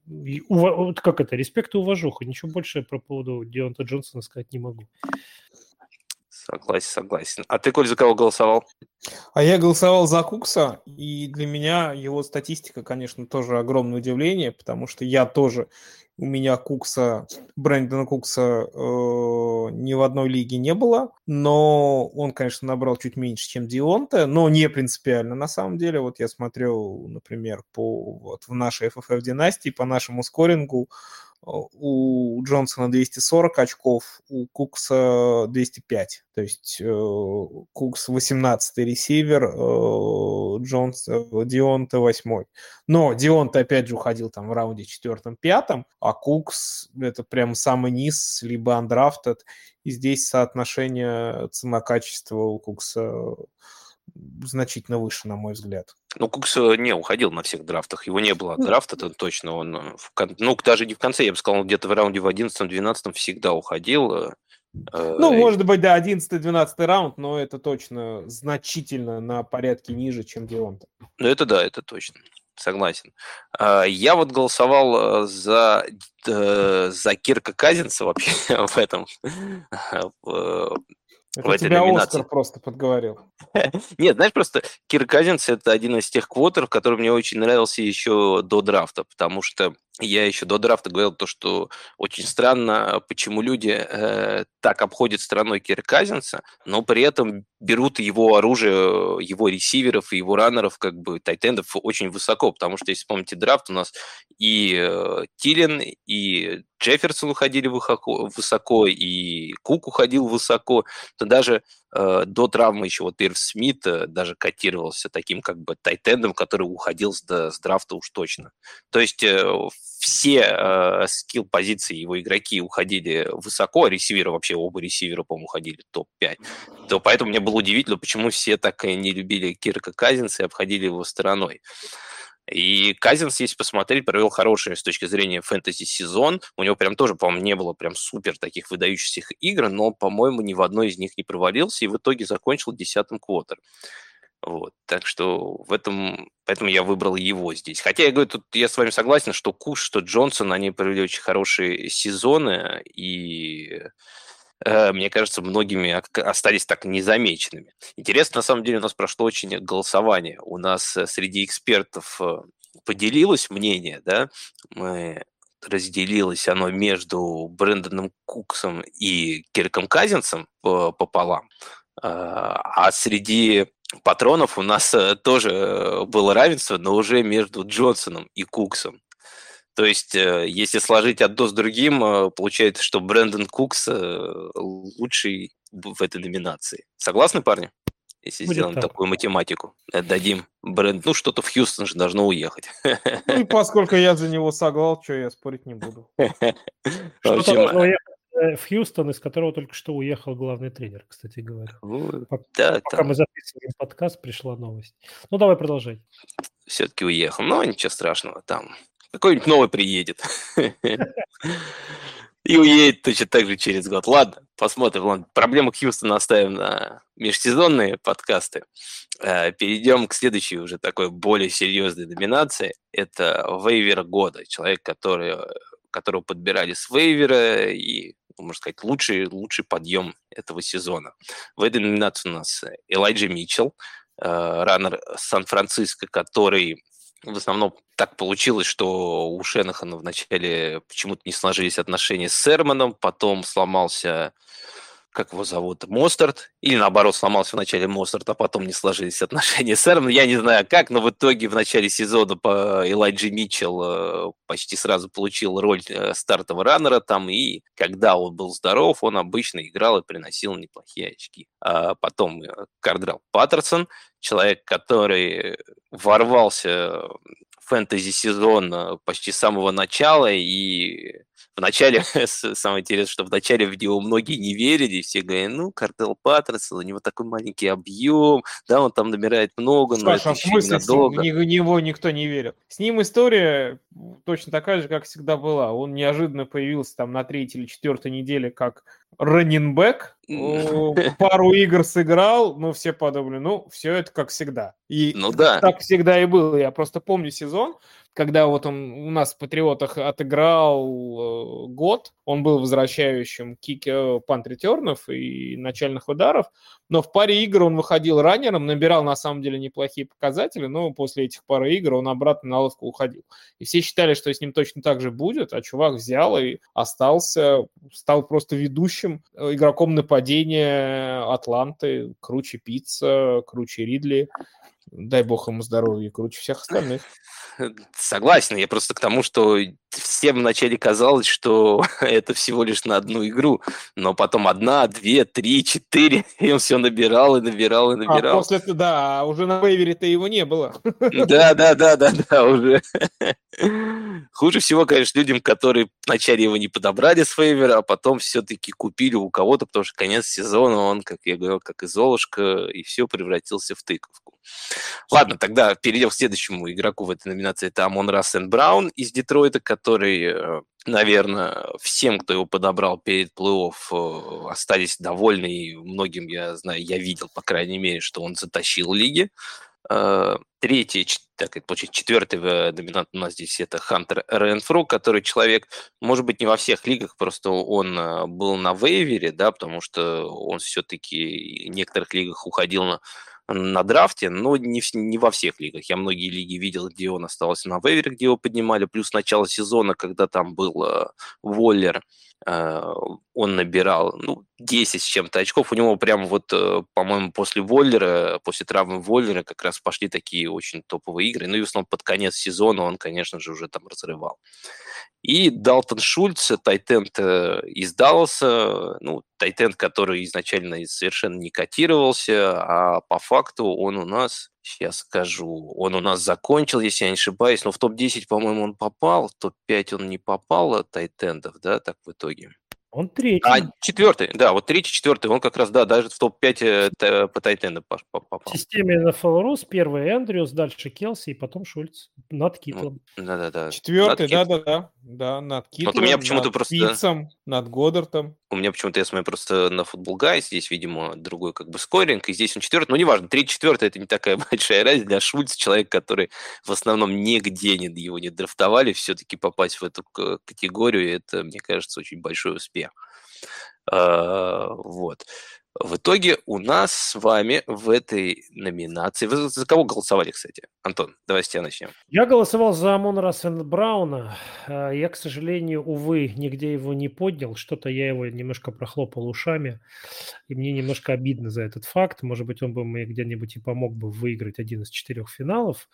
ув... как это, респект и уважуха. Ничего больше про поводу Дионта Джонсона сказать не могу. Согласен, согласен. А ты, Коль, за кого голосовал? А я голосовал за Кукса, и для меня его статистика, конечно, тоже огромное удивление, потому что я тоже, у меня Кукса, Брэндона Кукса э, ни в одной лиге не было, но он, конечно, набрал чуть меньше, чем Дионте, но не принципиально. На самом деле, вот я смотрел, например, по вот в нашей FFF династии, по нашему скорингу, у Джонсона 240 очков, у Кукса 205. То есть э, Кукс 18 ресивер, э, Джонс, э, Дионта 8. Но Дионта опять же уходил там в раунде 4-5, а Кукс это прям самый низ, либо undrafted. И здесь соотношение цена-качество у Кукса значительно выше, на мой взгляд. Ну, Кукс э, не уходил на всех драфтах. Его не было драфта, это точно. Он, э, в, ну, даже не в конце, я бы сказал, где-то в раунде в 11-12 всегда уходил. Э, ну, может быть, да, 11-12 раунд, но это точно значительно на порядке ниже, чем Дионта. Ну, это да, это точно. Согласен. А, я вот голосовал за, за Кирка Казинца вообще в этом это в этой тебя номинации. Оскар просто подговорил. Нет, знаешь, просто Кир Казинс – это один из тех квотеров, который мне очень нравился еще до драфта, потому что я еще до драфта говорил то, что очень странно, почему люди э, так обходят стороной Кира но при этом берут его оружие, его ресиверов и его раннеров, как бы тайтендов очень высоко, потому что, если помните драфт, у нас и э, Тилен, и Джефферсон уходили высоко, высоко, и Кук уходил высоко, то даже э, до травмы еще вот Ирв Смит э, даже котировался таким как бы тайтендом, который уходил с, с драфта уж точно. То есть э, все э, скилл-позиции его игроки уходили высоко, а ресиверы вообще оба ресивера, по-моему, уходили топ-5. То поэтому мне было удивительно, почему все так и не любили Кирка Казинса и обходили его стороной. И Казинс, если посмотреть, провел хороший с точки зрения фэнтези сезон. У него прям тоже, по-моему, не было прям супер таких выдающихся игр, но, по-моему, ни в одной из них не провалился и в итоге закончил десятым квотер. Вот, так что в этом, поэтому я выбрал его здесь. Хотя я говорю, тут я с вами согласен, что Куш, что Джонсон, они провели очень хорошие сезоны, и Э, мне кажется, многими остались так незамеченными. Интересно, на самом деле, у нас прошло очень голосование. У нас э, среди экспертов э, поделилось мнение, да, мы разделилось оно между Брэндоном Куксом и Кирком Казинсом пополам. А среди патронов у нас э, тоже было равенство, но уже между Джонсоном и Куксом. То есть, э, если сложить одно с другим, э, получается, что Брэндон Кукс лучший в этой номинации. Согласны, парни? Если Будет сделаем так. такую математику, дадим бренд, ну что-то в Хьюстон же должно уехать. Ну и поскольку я за него соглал, что я спорить не буду. Что-то должно уехать Э, в Хьюстон, из которого только что уехал главный тренер, кстати говоря. Ну, пока, да, пока там... мы записываем подкаст, пришла новость. Ну, давай продолжай. Все-таки уехал, но ничего страшного, там какой-нибудь новый приедет. И уедет точно так же через год. Ладно, посмотрим. Ладно, проблемы Хьюстона оставим на межсезонные подкасты. Э, перейдем к следующей уже такой более серьезной номинации. Это вейвер года. Человек, который которого подбирали с вейвера и ну, можно сказать, лучший, лучший подъем этого сезона. В этой номинации у нас Элайджа Митчелл, э, раннер Сан-Франциско, который в основном так получилось, что у Шенахана вначале почему-то не сложились отношения с Серманом, потом сломался как его зовут, Мостарт, или наоборот сломался в начале Мостарт, а потом не сложились отношения с Эром. Я не знаю как, но в итоге в начале сезона по Элайджи Митчелл э, почти сразу получил роль э, стартового раннера там, и когда он был здоров, он обычно играл и приносил неплохие очки. А потом э, Кардрал Паттерсон, человек, который ворвался фэнтези-сезон почти с самого начала и Вначале, самое интересное, что вначале в него многие не верили, все говорили, ну, Картел Паттерсон, у него такой маленький объем, да, он там набирает много, но Саша, это а в смысле, надолго. В него никто не верил. С ним история точно такая же, как всегда была. Он неожиданно появился там на третьей или четвертой неделе как раннинбэк, пару игр сыграл, ну, все подумали, ну, все это как всегда. И ну, да. так всегда и было. Я просто помню сезон, когда вот он у нас в Патриотах отыграл э, год, он был возвращающим кик э, пант-ретернов и начальных ударов, но в паре игр он выходил раннером, набирал на самом деле неплохие показатели, но после этих пары игр он обратно на лодку уходил. И все считали, что с ним точно так же будет, а чувак взял и остался, стал просто ведущим э, игроком нападения Атланты, круче Пицца, круче Ридли дай бог ему здоровья, круче всех остальных. Согласен, я просто к тому, что всем вначале казалось, что это всего лишь на одну игру, но потом одна, две, три, четыре, и он все набирал и набирал и а набирал. А после да, уже на вейвере-то его не было. Да, да, да, да, да, уже. Хуже всего, конечно, людям, которые вначале его не подобрали с вейвера, а потом все-таки купили у кого-то, потому что конец сезона он, как я говорил, как и Золушка, и все превратился в тыковку. Ладно, тогда перейдем к следующему игроку в этой номинации. Это Амон Рассен Браун из Детройта, который, э, наверное, всем, кто его подобрал перед плей-офф, э, остались довольны. И многим, я знаю, я видел, по крайней мере, что он затащил лиги. Э, третий, так это получается, четвертый номинант у нас здесь это Хантер Ренфру, который человек, может быть, не во всех лигах, просто он был на вейвере, да, потому что он все-таки в некоторых лигах уходил на на драфте, но не, в, не во всех лигах. Я многие лиги видел, где он оставался на вейвере, где его поднимали, плюс начало сезона, когда там был э, Воллер, э, он набирал ну, 10 с чем-то очков. У него прямо вот, э, по-моему, после Воллера, после травмы Воллера как раз пошли такие очень топовые игры. Ну и в основном под конец сезона он, конечно же, уже там разрывал. И Далтон Шульц, тайтенд э, из Далласа, ну, тайтенд, который изначально совершенно не котировался, а по факту он у нас, сейчас скажу, он у нас закончил, если я не ошибаюсь, но в топ-10, по-моему, он попал, в топ-5 он не попал от тайтендов, да, так в итоге. Он третий. А, четвертый, да, вот третий, четвертый, он как раз, да, даже в топ-5 э, по тайтенду попал. В системе NFL Rus первый Эндрюс, дальше Келси и потом Шульц над Китлом. Да-да-да. Четвертый, да-да-да, да, над Китлом, вот у меня почему-то над просто... Питцем, над Годдартом. У меня почему-то, я смотрю просто на футбол гай, здесь, видимо, другой как бы скоринг, и здесь он четвертый, ну, неважно, третий, четвертый, это не такая большая разница для Шульца, человек, который в основном нигде не, его не драфтовали, все-таки попасть в эту категорию, это, мне кажется, очень большой успех. А, вот. В итоге у нас с вами в этой номинации... Вы за кого голосовали, кстати? Антон, давай с тебя начнем. Я голосовал за Амона Сен Брауна. А, я, к сожалению, увы, нигде его не поднял. Что-то я его немножко прохлопал ушами. И мне немножко обидно за этот факт. Может быть, он бы мне где-нибудь и помог бы выиграть один из четырех финалов.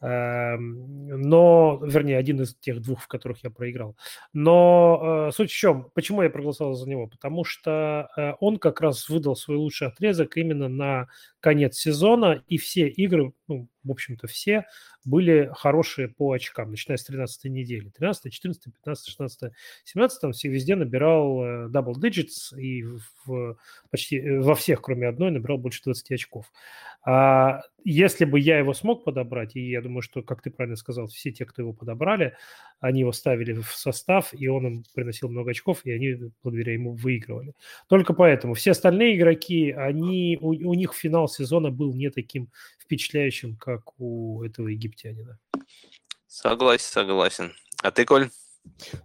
Эм, но, вернее, один из тех двух, в которых я проиграл. Но э, суть в чем, почему я проголосовал за него? Потому что э, он как раз выдал свой лучший отрезок именно на конец сезона, и все игры, ну, в общем-то, все были хорошие по очкам, начиная с 13 недели. 13, 14, 15, 16, 17 он все везде набирал э, double digits и в, почти э, во всех, кроме одной, набирал больше 20 очков. А если бы я его смог подобрать, и я думаю, что, как ты правильно сказал, все те, кто его подобрали, они его ставили в состав, и он им приносил много очков, и они благодаря ему выигрывали. Только поэтому. Все остальные игроки, они, у, у них финал сезона был не таким впечатляющим, как у этого египтянина. Согласен, согласен. А ты, Коль?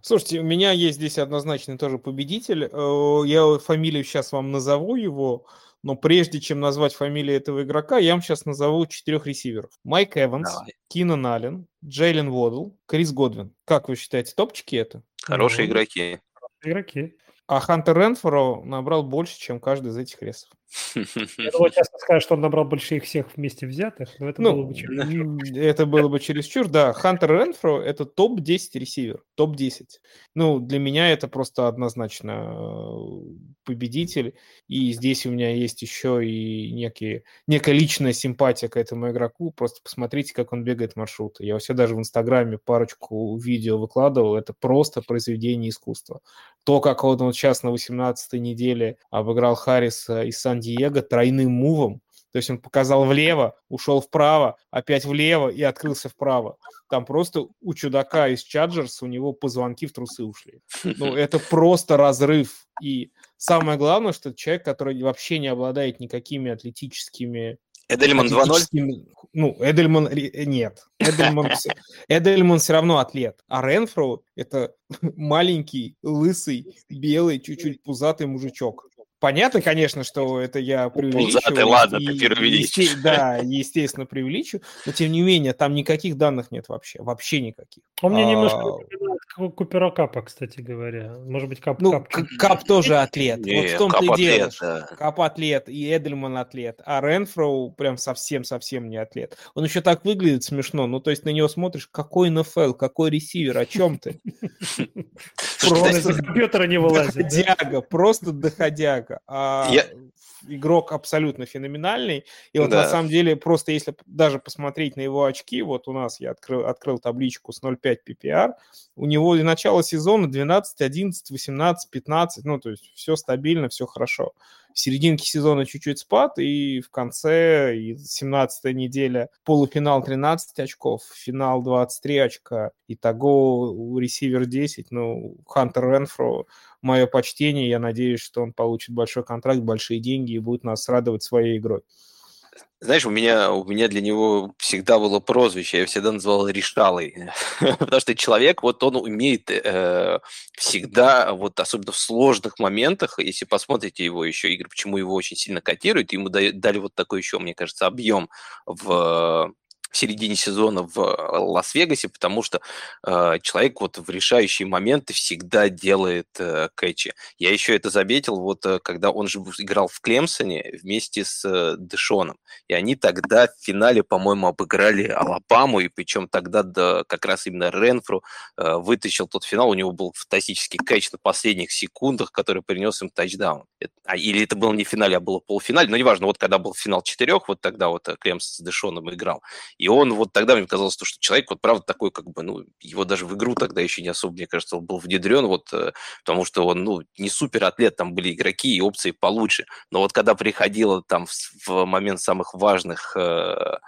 Слушайте, у меня есть здесь однозначный тоже победитель. Э, я фамилию сейчас вам назову его, но прежде чем назвать фамилию этого игрока, я вам сейчас назову четырех ресиверов. Майк Эванс, Давай. Кинан Аллен, Джейлен Водл, Крис Годвин. Как вы считаете, топчики это? Хорошие ну, игроки. Игроки. А Хантер Ренфоро набрал больше, чем каждый из этих ресов. Я думаю, часто скажешь, что он набрал больше их всех вместе взятых, но это ну, было бы чересчур. Это было бы чересчур, да. Хантер Ренфро – это топ-10 ресивер, топ-10. Ну, для меня это просто однозначно э, победитель. И здесь у меня есть еще и некие, некая личная симпатия к этому игроку. Просто посмотрите, как он бегает маршруты. Я все даже в Инстаграме парочку видео выкладывал. Это просто произведение искусства. То, как он вот сейчас на 18-й неделе обыграл Харриса из Сан-Диего тройным мувом, то есть он показал влево, ушел вправо, опять влево и открылся вправо. Там просто у чудака из Чаджерс у него позвонки в трусы ушли. Ну, это просто разрыв. И самое главное, что человек, который вообще не обладает никакими атлетическими Эдельман 2-0? Ну, Эдельман нет. Эдельман, Эдельман все равно атлет. А Ренфро – это маленький, лысый, белый, чуть-чуть пузатый мужичок. Понятно, конечно, что это я преувеличиваю. Пузатый, ладно, и, ты преувеличишь. Есте, да, естественно, преувеличу. Но, тем не менее, там никаких данных нет вообще. Вообще никаких. Он мне а... немножко Купера Капа, кстати говоря. Может быть, Кап... Ну, Кап, Кап тоже атлет. Не, вот в том-то и дело. Да. Кап атлет, и Эдельман атлет. А Ренфроу прям совсем-совсем не атлет. Он еще так выглядит смешно. Ну, то есть на него смотришь, какой НФЛ, какой ресивер, о чем ты? Просто компьютера не вылазит. Доходяга, просто доходяга. А игрок абсолютно феноменальный. И вот на самом деле, просто если даже посмотреть на его очки, вот у нас я открыл, открыл табличку с 0.5 PPR, у него и начало сезона 12, 11, 18, 15, ну, то есть все стабильно, все хорошо. В серединке сезона чуть-чуть спад, и в конце, и 17 неделя, полуфинал 13 очков, финал 23 очка, итого ресивер 10, ну, Хантер Ренфро, мое почтение, я надеюсь, что он получит большой контракт, большие деньги и будет нас радовать своей игрой. Знаешь, у меня, у меня для него всегда было прозвище, я всегда называл Решалой, потому что человек, вот он умеет э, всегда, вот особенно в сложных моментах, если посмотрите его еще игры, почему его очень сильно котируют, ему дали, дали вот такой еще, мне кажется, объем в в середине сезона в э, Лас-Вегасе, потому что э, человек вот в решающие моменты всегда делает э, кэчи. Я еще это заметил, вот э, когда он же играл в Клемсоне вместе с э, Дэшоном, и они тогда в финале, по-моему, обыграли Алабаму, и причем тогда да, как раз именно Ренфру э, вытащил тот финал, у него был фантастический кэч на последних секундах, который принес им тачдаун. А, или это было не в финале, а было полуфинале, но неважно, вот когда был финал четырех, вот тогда вот э, Клемс с Дэшоном играл, он вот тогда мне казалось, что человек вот правда такой, как бы, ну, его даже в игру тогда еще не особо, мне кажется, он был внедрен, вот, э, потому что он, ну, не супер атлет, там были игроки и опции получше. Но вот когда приходило там в, в момент самых важных э,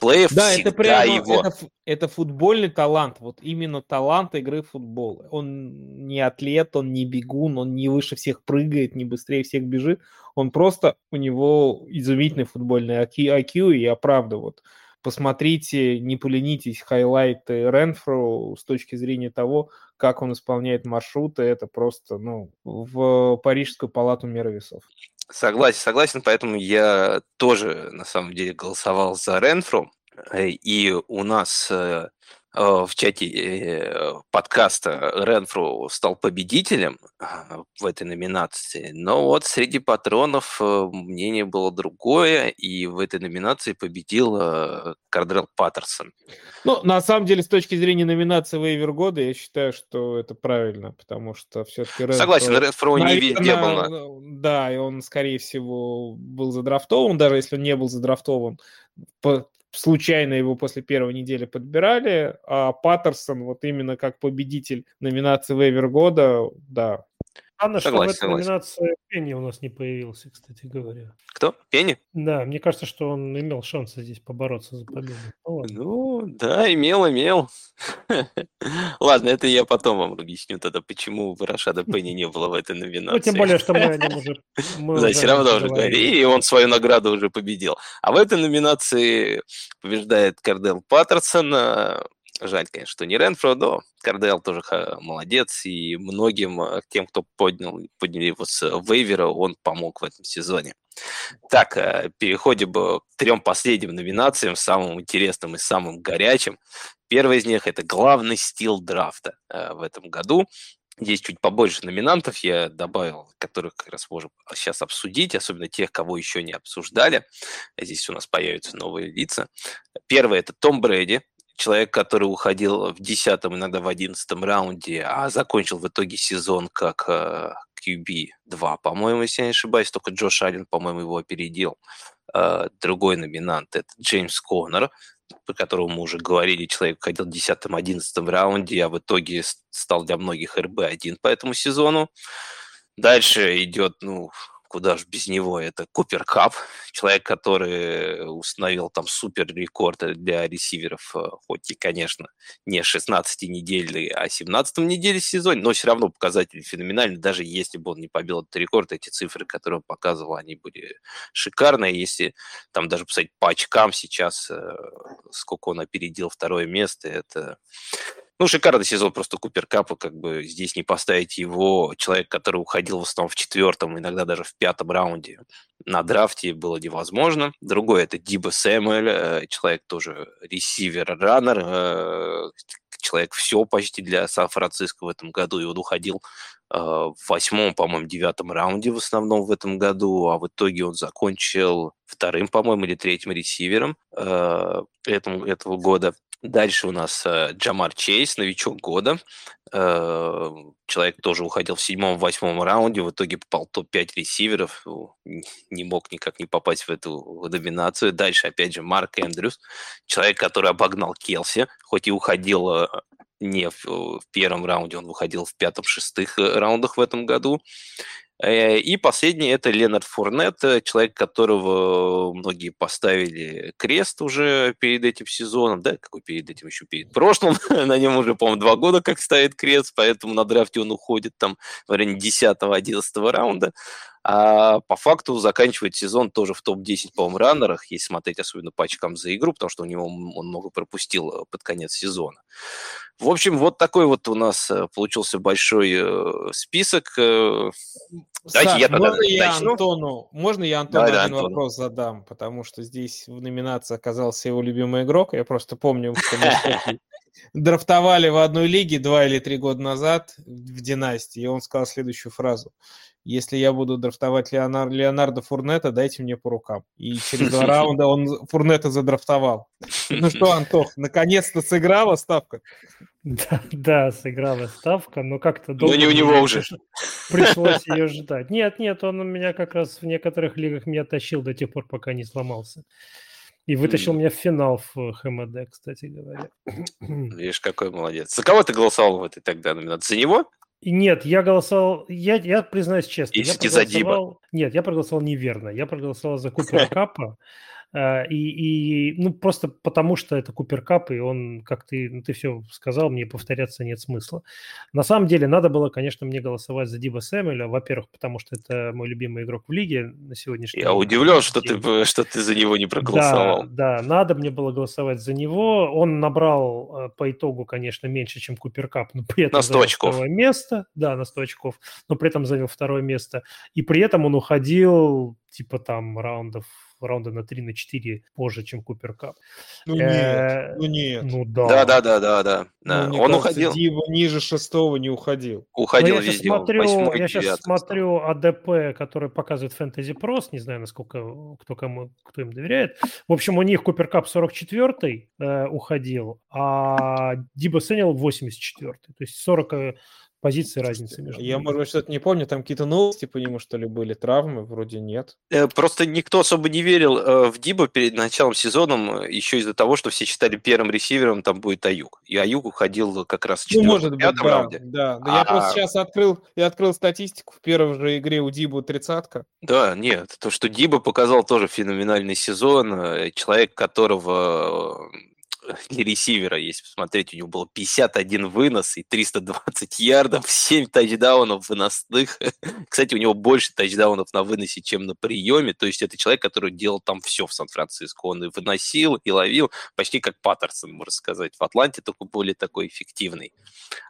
плеев, да, это прямо, его... это, это футбольный талант, вот именно талант игры в футбол. Он не атлет, он не бегун, он не выше всех прыгает, не быстрее всех бежит. Он просто, у него изумительный футбольный IQ, и я правда вот посмотрите, не поленитесь, хайлайты Ренфро с точки зрения того, как он исполняет маршруты, это просто, ну, в Парижскую палату мира весов. Согласен, согласен, поэтому я тоже на самом деле голосовал за Ренфру. Э, и у нас Э, в чате э, подкаста Ренфру стал победителем а, в этой номинации, но вот среди патронов э, мнение было другое, и в этой номинации победил Кардрел Паттерсон. Ну, на самом деле, с точки зрения номинации Вейвер года, я считаю, что это правильно, потому что все-таки Ренфро... Согласен, Ренфро не везде был. Да, и он, скорее всего, был задрафтован, даже если он не был задрафтован по случайно его после первой недели подбирали, а Паттерсон вот именно как победитель номинации Вейвер года, да. Странно, что в этой согласен. номинации Пенни у нас не появился, кстати говоря. Кто? Пенни? Да, мне кажется, что он имел шансы здесь побороться за победу. Ну, ну да, имел, имел. Ладно, это я потом вам объясню тогда, почему Рашада Пенни не было в этой номинации. Ну, тем более, что мы о нем уже... да, все равно уже говорили, и он свою награду уже победил. А в этой номинации побеждает Кардел Паттерсон, Жаль, конечно, что не Ренфро, но Кардел тоже молодец, и многим э, тем, кто поднял, подняли его с вейвера, он помог в этом сезоне. Так, э, переходим к трем последним номинациям, самым интересным и самым горячим. Первый из них – это главный стил драфта э, в этом году. Здесь чуть побольше номинантов я добавил, которых как раз можем сейчас обсудить, особенно тех, кого еще не обсуждали. Здесь у нас появятся новые лица. Первый – это Том Брэди, человек, который уходил в 10 иногда в 11 раунде, а закончил в итоге сезон как э, QB2, по-моему, если я не ошибаюсь, только Джош Аллен, по-моему, его опередил. Э, другой номинант – это Джеймс Коннор, по которому мы уже говорили, человек ходил в 10-11 раунде, а в итоге стал для многих РБ-1 по этому сезону. Дальше идет, ну, куда же без него, это Купер Кап, человек, который установил там супер рекорд для ресиверов, э, хоть и, конечно, не 16 недель, а 17 неделе в сезоне, но все равно показатель феноменальный, даже если бы он не побил этот рекорд, эти цифры, которые он показывал, они были шикарные, если там даже посмотреть по очкам сейчас, э, сколько он опередил второе место, это ну, шикарный сезон просто Купер Капа, как бы здесь не поставить его, человек, который уходил в основном в четвертом, иногда даже в пятом раунде на драфте было невозможно. Другой это Диба Сэмюэль, э, человек тоже ресивер-раннер, э, человек все почти для Сан-Франциско в этом году, и он уходил э, в восьмом, по-моему, девятом раунде в основном в этом году, а в итоге он закончил вторым, по-моему, или третьим ресивером этому, этого года. Дальше у нас э, Джамар Чейз, новичок года. Э, человек тоже уходил в седьмом-восьмом раунде, в итоге попал топ-5 ресиверов, не мог никак не попасть в эту доминацию. Дальше, опять же, Марк Эндрюс, человек, который обогнал Келси, хоть и уходил э, не в, первом раунде, он выходил в пятом-шестых раундах в этом году. Э, и последний это Ленард Фурнет, э, человек, которого многие поставили крест уже перед этим сезоном, да, какой перед этим, еще перед прошлым, на нем уже, по-моему, два года как ставит крест, поэтому на драфте он уходит там в районе 10-11 раунда. А по факту заканчивает сезон тоже в топ-10 по раннерах, если смотреть особенно по очкам за игру, потому что у него он много пропустил э, под конец сезона. В общем, вот такой вот у нас э, получился большой э, список. Давайте Саш, я тогда можно я Антону, можно я Антону Давай, один Антону. вопрос задам, потому что здесь в номинации оказался его любимый игрок. Я просто помню, что мы драфтовали в одной лиге два или три года назад в династии, и он сказал следующую фразу если я буду драфтовать Леонар... Леонардо Фурнета, дайте мне по рукам. И через два раунда он Фурнета задрафтовал. Ну что, Антох, наконец-то сыграла ставка? Да, да, сыграла ставка, но как-то долго... Но не у него уже. Пришлось ее ждать. Нет, нет, он у меня как раз в некоторых лигах меня тащил до тех пор, пока не сломался. И вытащил mm. меня в финал в ХМД, кстати говоря. Видишь, какой молодец. За кого ты голосовал в этой тогда номинации? За него? Нет, я голосовал, я, я признаюсь честно. Если я проголосовал, Нет, я проголосовал неверно. Я проголосовал за Купера Капа, Э, и, и ну, просто потому что это Купер Кап, и он, как ты, ну, ты все сказал, мне повторяться нет смысла. На самом деле, надо было, конечно, мне голосовать за Диба Сэмюэля, во-первых, потому что это мой любимый игрок в лиге на сегодняшний Я удивлен, что ты, что ты за него не проголосовал. Да, да, надо мне было голосовать за него. Он набрал э, по итогу, конечно, меньше, чем Купер Кап, но при этом на 100 очков. второе место. Да, на 100 очков, но при этом занял второе место. И при этом он уходил типа там раундов раунда на 3 на 4 позже, чем Купер Кап. Ну нет, э, ну нет. Ну да. Да, да, да, да, да. Ну, он уходил. Дива ниже шестого не уходил. Уходил я сейчас смотрю, Восьмой, я сейчас смотрю АДП, который показывает Fantasy Pros, не знаю, насколько кто кому кто им доверяет. В общем, у них Купер Кап 44 э, уходил, а Диба Сенил 84 То есть 40 позиции разницы между Я, может быть, что-то не помню, там какие-то новости по нему, что ли, были, травмы, вроде нет. Э, просто никто особо не верил э, в Диба перед началом сезона, э, еще из-за того, что все считали первым ресивером там будет Аюк. И Аюк уходил как раз в четвертом, ну, может быть, да, раунде. Да, да. А... Я просто сейчас открыл, я открыл статистику, в первой же игре у Дибу тридцатка. Да, нет, то, что Диба показал тоже феноменальный сезон, человек, которого для ресивера, если посмотреть, у него было 51 вынос и 320 ярдов, 7 тачдаунов выносных. Кстати, у него больше тачдаунов на выносе, чем на приеме. То есть это человек, который делал там все в Сан-Франциско. Он и выносил, и ловил, почти как Паттерсон, можно сказать. В Атланте только более такой эффективный.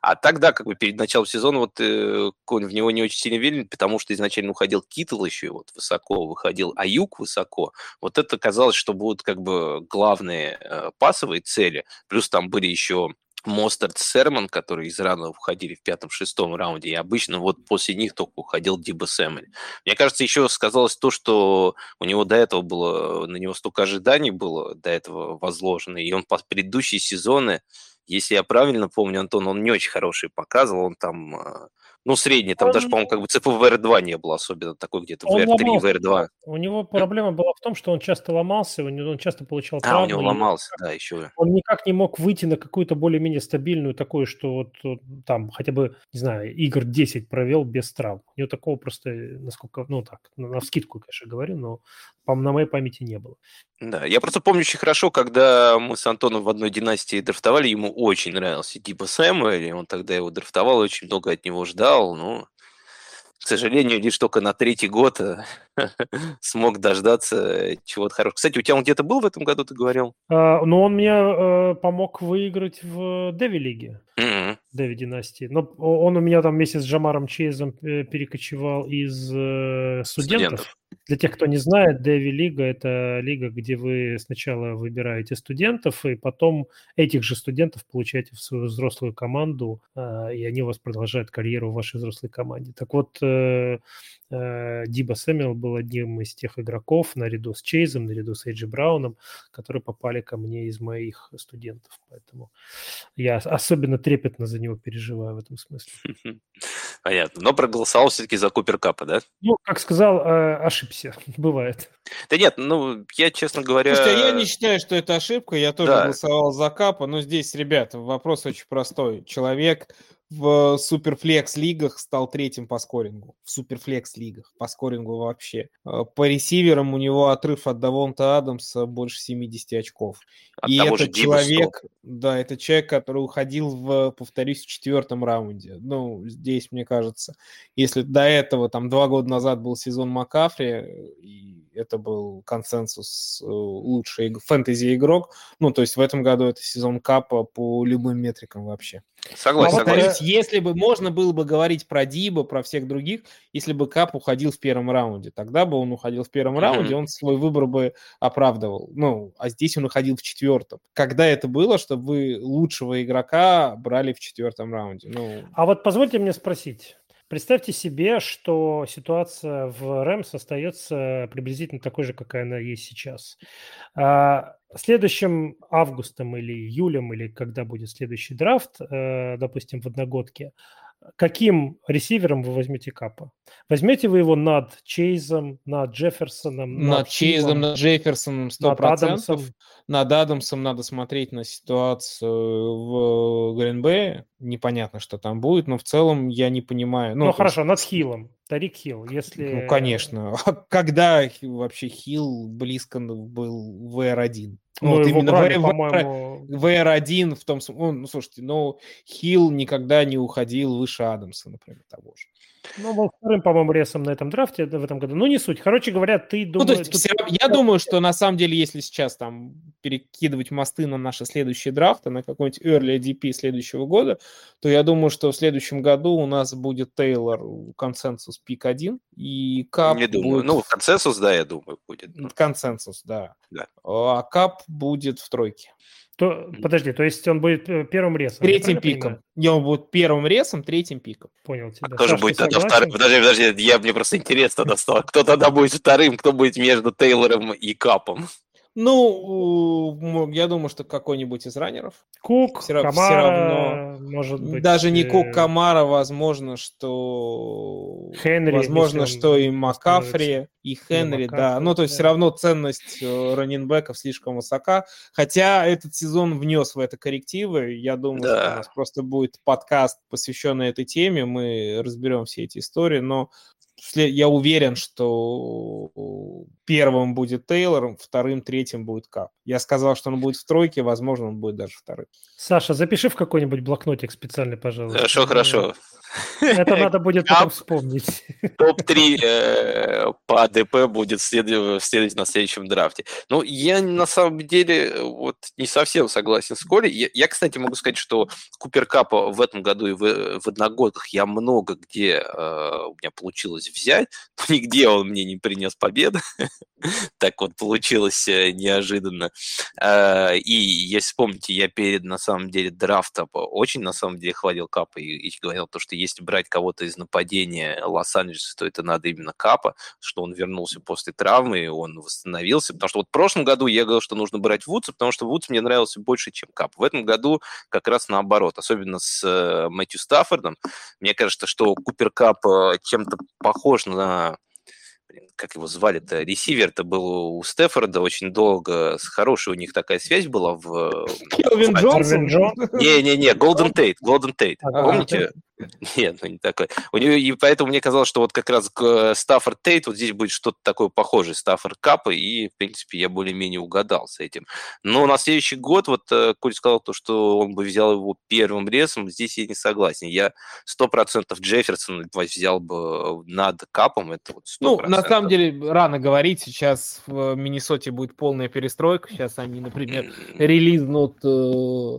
А тогда, как бы перед началом сезона, вот э, Конь в него не очень сильно верил, потому что изначально уходил Китл еще вот высоко, выходил Аюк высоко. Вот это казалось, что будут как бы главные э, пасовые цели. Плюс там были еще Мостард Серман, которые из рана уходили в пятом-шестом раунде, и обычно вот после них только уходил Диба Сэмэль. Мне кажется, еще сказалось то, что у него до этого было, на него столько ожиданий было до этого возложено, и он по предыдущие сезоны, если я правильно помню, Антон, он не очень хороший показывал, он там а, ну, средний, там он... даже, по-моему, как бы в VR2 не было особенно, такой где-то в VR3, VR2. У него проблема была в том, что он часто ломался, он часто получал травмы. А, у него ломался, да, еще. Он никак не мог выйти на какую-то более-менее стабильную такую, что вот там хотя бы, не знаю, игр 10 провел без травм. У него такого просто, насколько, ну так, на скидку, конечно, говорю, но на моей памяти не было. Да, я просто помню очень хорошо, когда мы с Антоном в одной династии драфтовали, ему очень нравился Диба Сэмуэль, он тогда его драфтовал, очень много от него ждал, но, к сожалению, лишь только на третий год э, смог дождаться чего-то хорошего. Кстати, у тебя он где-то был в этом году, ты говорил? А, ну, он мне э, помог выиграть в Деви лиге. Mm-hmm. Дэви династии. Но он у меня там вместе с Джамаром Чейзом э, перекочевал из э, студентов. студентов. Для тех, кто не знает, Дэви Лига – это лига, где вы сначала выбираете студентов, и потом этих же студентов получаете в свою взрослую команду, э, и они у вас продолжают карьеру в вашей взрослой команде. Так вот, э, Диба Сэмюэл был одним из тех игроков, наряду с Чейзом, наряду с Эйджи Брауном, которые попали ко мне из моих студентов. Поэтому я особенно трепетно за него переживаю в этом смысле. Понятно. Но проголосовал все-таки за Купер Капа, да? Ну, как сказал, э, ошибся. Бывает. Да нет, ну, я, честно говоря... Слушайте, я не считаю, что это ошибка. Я тоже да. голосовал за Капа. Но здесь, ребята, вопрос очень простой. Человек в суперфлекс лигах стал третьим по скорингу. В суперфлекс лигах по скорингу вообще. Э, по ресиверам у него отрыв от Давонта Адамса больше 70 очков. От И этот человек, да, это человек, который уходил в, повторюсь, в четвертом раунде. Ну, здесь, мне кажется, если до этого, там, два года назад был сезон Макафри, и это был консенсус э, лучший фэнтези-игрок. Ну, то есть в этом году это сезон Капа по любым метрикам вообще. Согласен, Но, согласен. Если бы можно было бы говорить про Диба, про всех других, если бы Кап уходил в первом раунде, тогда бы он уходил в первом mm-hmm. раунде, он свой выбор бы оправдывал. Ну, а здесь он уходил в четвертом. Когда это было, чтобы вы лучшего игрока брали в четвертом раунде? Ну... А вот позвольте мне спросить. Представьте себе, что ситуация в Рэмс остается приблизительно такой же, какая она есть сейчас. А, следующим августом или июлем, или когда будет следующий драфт, э, допустим, в одногодке, каким ресивером вы возьмете Капа? Возьмете вы его над Чейзом, над Джефферсоном? Над, над Чейзом, над Джефферсоном 100%. Над Адамсом? Над Адамсом надо смотреть на ситуацию в Гринбее. Непонятно, что там будет, но в целом я не понимаю. Ну, ну хорошо, есть... над Хиллом. Тарик Хилл, если... Ну, конечно. А когда вообще Хилл близко был в R1? Ну, вот именно брали, в, по-моему... в R1 в том смысле... Ну, слушайте, ну, Хилл никогда не уходил выше Адамса, например, того же. Ну, был вторым, по-моему, ресом на этом драфте в этом году. Ну, не суть. Короче говоря, ты думаешь... Ну, то есть, тут... все, я думаю, что на самом деле, если сейчас там перекидывать мосты на наши следующие драфты, на какой-нибудь early ADP следующего года, то я думаю, что в следующем году у нас будет Тейлор консенсус пик 1 и Кап Не думаю. Будет... Ну, консенсус, да, я думаю, будет. Консенсус, да. да. А Кап будет в тройке. То, подожди, то есть он будет э, первым ресом? Третьим пиком. Не, он будет первым ресом, третьим пиком. Понял тебя. А кто же будет тогда вторым? Подожди, подожди, я, мне просто интересно достал. Кто тогда будет вторым, кто будет между Тейлором и Капом? Ну, я думаю, что какой-нибудь из раннеров. Кук, все, Камара, все равно, может быть. Даже не Кук, Камара, возможно, что... Хенри. Возможно, что и Макафри, и Хенри, Макафри, да. Ну, то есть да. все равно ценность э, раненбеков слишком высока. Хотя этот сезон внес в это коррективы. Я думаю, да. что у нас просто будет подкаст, посвященный этой теме. Мы разберем все эти истории. Но я уверен, что первым будет Тейлор, вторым, третьим будет Кап. Я сказал, что он будет в тройке, возможно, он будет даже вторым. Саша, запиши в какой-нибудь блокнотик специальный, пожалуйста. Хорошо, хорошо. Это надо будет потом вспомнить. Топ-3 э, по АДП будет следовать на следующем драфте. Ну, я на самом деле вот не совсем согласен с Колей. Я, кстати, могу сказать, что Купер Капа в этом году и в, в одногодках я много где э, у меня получилось взять, но нигде он мне не принес победы. так вот получилось э, неожиданно. Э, и если вспомните, я перед, на самом деле, драфтом очень, на самом деле, хвалил Капа и, и говорил то, что если брать кого-то из нападения Лос-Анджелеса, то это надо именно Капа, что он вернулся после травмы, он восстановился, потому что вот в прошлом году я говорил, что нужно брать Вудса, потому что Вудс мне нравился больше, чем Кап. В этом году как раз наоборот, особенно с э, Мэтью Стаффордом. Мне кажется, что Купер Кап чем-то похож на как его звали-то, ресивер-то был у Стефорда очень долго, хорошая у них такая связь была в... Келвин Джонсон? Не-не-не, Голден Тейт, Голден Тейт, помните? Нет, ну не такой. У него, и поэтому мне казалось, что вот как раз Стаффорд Тейт, вот здесь будет что-то такое похожее, Стаффорд Капа, и, в принципе, я более-менее угадал с этим. Но на следующий год, вот э, Коль сказал то, что он бы взял его первым ресом, здесь я не согласен. Я сто процентов Джефферсон взял бы над Капом, это вот 100%. Ну, на самом деле, рано говорить, сейчас в Миннесоте будет полная перестройка, сейчас они, например, релизнут э,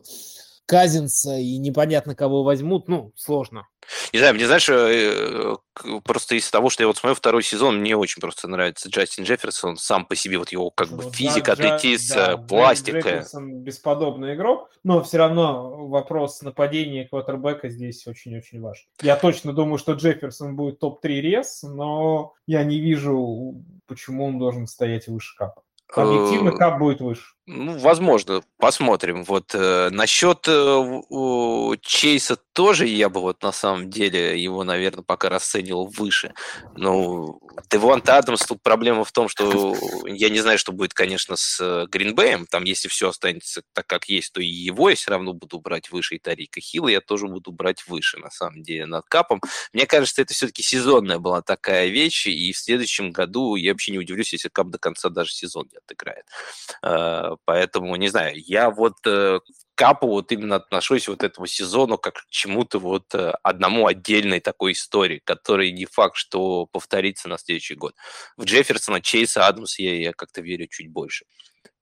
Казинца и непонятно кого возьмут, ну, сложно. Не знаю, мне, знаешь, э, просто из того, что я вот смотрю второй сезон, мне очень просто нравится Джастин Джефферсон сам по себе, вот его как бы физика, атлетизм, да, пластика. Джефферсон бесподобный игрок, но все равно вопрос нападения квотербека здесь очень-очень важен. Я точно думаю, что Джефферсон будет топ-3 рез, но я не вижу, почему он должен стоять выше капа. Объективно э, кап будет выше. Ну, возможно, посмотрим. Вот э, насчет э, Чейса тоже я бы вот на самом деле его, наверное, пока расценивал выше. Ну, Девонт Адамс, тут проблема в том, что я не знаю, что будет, конечно, с Гринбеем. Там, если все останется так, как есть, то и его я все равно буду брать выше, и Тарика Хилла я тоже буду брать выше, на самом деле, над Капом. Мне кажется, это все-таки сезонная была такая вещь, и в следующем году я вообще не удивлюсь, если Кап до конца даже сезон не отыграет э, Поэтому, не знаю, я вот э, к Капу вот именно отношусь вот этому сезону как к чему-то вот э, одному отдельной такой истории, которая не факт, что повторится на следующий год. В Джефферсона, Чейса, Адамса я, я как-то верю чуть больше.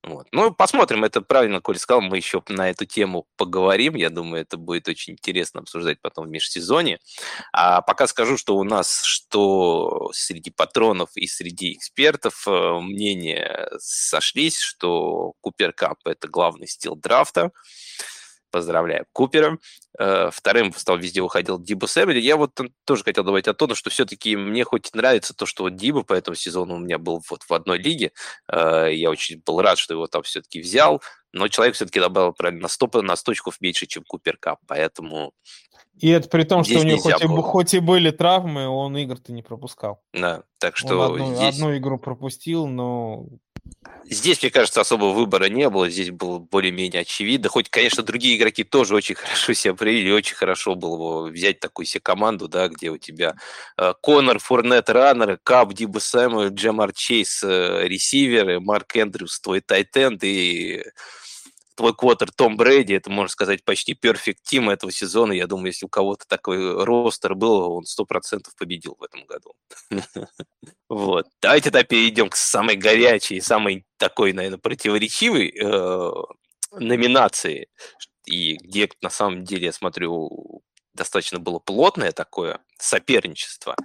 Вот. Ну, посмотрим, это правильно Коля сказал, мы еще на эту тему поговорим, я думаю, это будет очень интересно обсуждать потом в межсезонье. А пока скажу, что у нас, что среди патронов и среди экспертов э, мнения сошлись, что Купер Кап – это главный стил драфта, Поздравляю Купера. Э, вторым стал везде уходил Дибо Сэмили. Я вот тоже хотел добавить о том, что все-таки мне хоть нравится то, что вот Дибо по этому сезону у меня был вот в одной лиге. Э, я очень был рад, что его там все-таки взял. Но человек все-таки добавил правильно на, 100, на 100 очков меньше, чем Купер Кап. Поэтому и это при том, что у него хоть и, хоть и были травмы, он игр-то не пропускал. Да, так что он одну, здесь... одну игру пропустил, но Здесь, мне кажется, особого выбора не было. Здесь было более-менее очевидно. Хоть, конечно, другие игроки тоже очень хорошо себя проявили. Очень хорошо было взять такую себе команду, да, где у тебя э, Конор, Форнет, Раннер, Кап, Диба Сэмюэл, Джамар Чейз, э, ресиверы, Марк Эндрюс, твой тайтенд и твой квотер Том Брэди, это, можно сказать, почти перфект тим этого сезона. Я думаю, если у кого-то такой ростер был, он сто процентов победил в этом году. Вот. Давайте тогда перейдем к самой горячей, самой такой, наверное, противоречивой э, номинации, и где на самом деле, я смотрю, достаточно было плотное такое соперничество.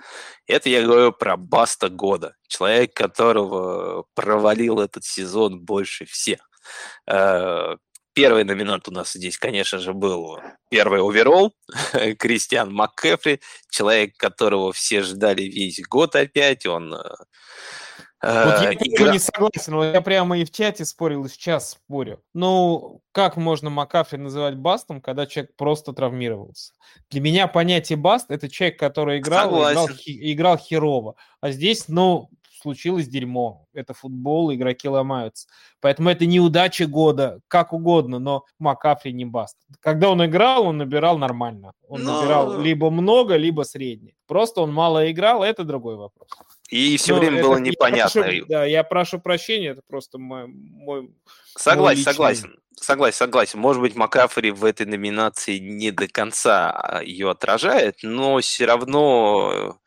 Это я говорю про Баста года. Человек, которого провалил этот сезон больше всех. Э, первый номинант у нас здесь, конечно же, был первый оверолл, Кристиан МакКэфри, человек, которого все ждали весь год опять. Он э, вот я игра... не согласен, вот я прямо и в чате спорил, и сейчас спорю. Ну, как можно Макафри называть бастом, когда человек просто травмировался? Для меня понятие баст – это человек, который играл, играл, играл херово. А здесь, ну, случилось дерьмо. Это футбол, игроки ломаются. Поэтому это неудача года, как угодно, но Макафри не баст. Когда он играл, он набирал нормально. Он но... набирал либо много, либо средний. Просто он мало играл, это другой вопрос. И все но время было непонятно. Я прошу, да, я прошу прощения, это просто мой... мой согласен, мой согласен. Согласен, согласен. Может быть, Макафри в этой номинации не до конца а, ее отражает, но все равно